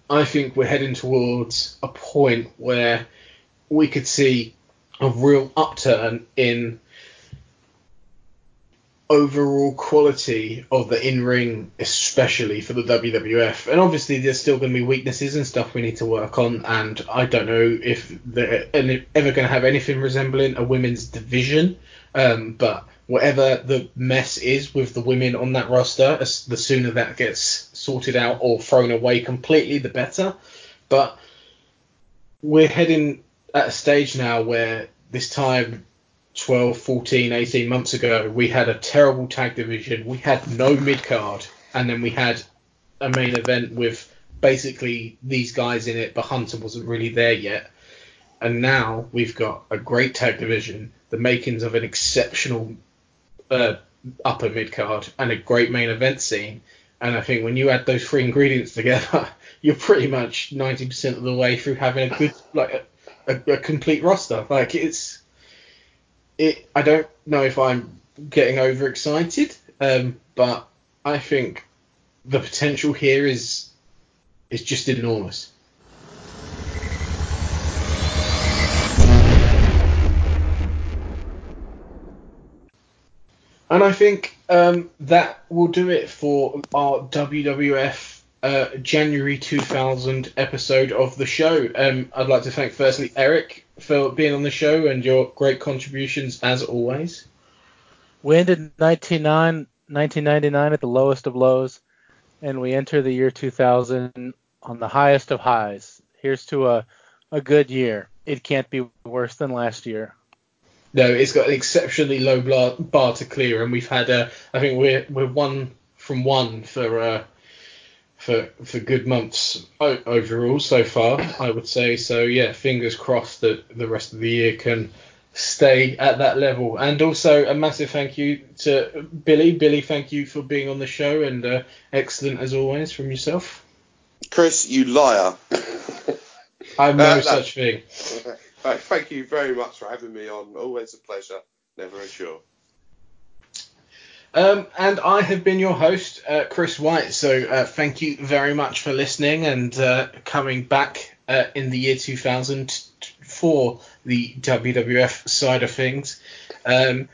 I think we're heading towards a point where we could see a real upturn in overall quality of the in ring, especially for the WWF. And obviously, there's still going to be weaknesses and stuff we need to work on. And I don't know if they're ever going to have anything resembling a women's division. Um, but whatever the mess is with the women on that roster, the sooner that gets sorted out or thrown away completely, the better. But we're heading at a stage now where this time 12, 14, 18 months ago, we had a terrible tag division. We had no mid card, and then we had a main event with basically these guys in it, but Hunter wasn't really there yet. And now we've got a great tag division, the makings of an exceptional uh, upper mid card, and a great main event scene. And I think when you add those three ingredients together, <laughs> you're pretty much 90% of the way through having a good, like a, a, a complete roster. Like it's it I don't know if I'm getting overexcited, um, but I think the potential here is is just enormous. And I think um, that will do it for our WWF uh, January 2000 episode of the show. Um, I'd like to thank firstly Eric for being on the show and your great contributions as always. We ended 1999 at the lowest of lows, and we enter the year 2000 on the highest of highs. Here's to a, a good year. It can't be worse than last year. No, it's got an exceptionally low bar to clear, and we've had, uh, I think we're we're one from one for uh, for for good months overall so far, I would say. So yeah, fingers crossed that the rest of the year can stay at that level. And also a massive thank you to Billy. Billy, thank you for being on the show and uh, excellent as always from yourself. Chris, you liar. I'm no uh, such thing. <laughs> thank you very much for having me on. Always a pleasure. Never a chore. Um, and I have been your host, uh, Chris White. So uh, thank you very much for listening and uh, coming back uh, in the year 2000 for the WWF side of things. Um,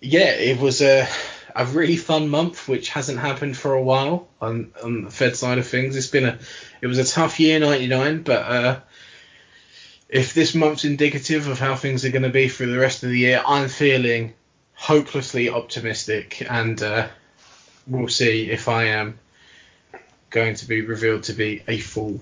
yeah, it was a, a really fun month, which hasn't happened for a while on, on the Fed side of things. It's been a, it was a tough year, 99, but uh, if this month's indicative of how things are going to be for the rest of the year, I'm feeling hopelessly optimistic, and uh, we'll see if I am going to be revealed to be a fool.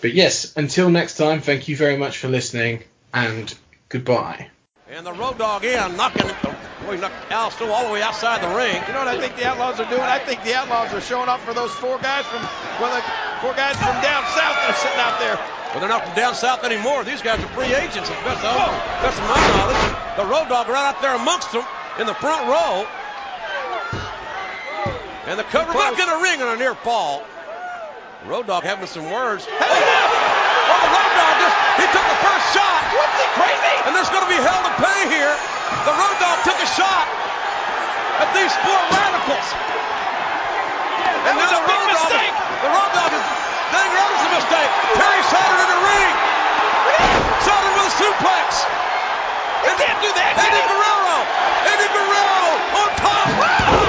But yes, until next time, thank you very much for listening, and goodbye. And the Road Dogg in, knocking the boy knocked Al all the way outside the ring. You know what I think the Outlaws are doing? I think the Outlaws are showing up for those four guys from well, the four guys from down south that are sitting out there. Well, they're not from down south anymore. These guys are free agents. That's, that's my knowledge. The Road Dogg right out there amongst them in the front row. And the cover back in the ring on a near fall. Road Dogg having some words. Hey! Oh, the Road Dogg just, he took the first shot. What's he crazy? And there's going to be hell to pay here. The Road Dogg took a shot at these four radicals. And now the Road Dogg, the Road Dogg is, dang, that was a mistake. Perry Saturn in the ring. Saturn with a suplex. And then do that. Eddie Guerrero. Eddie Guerrero on top.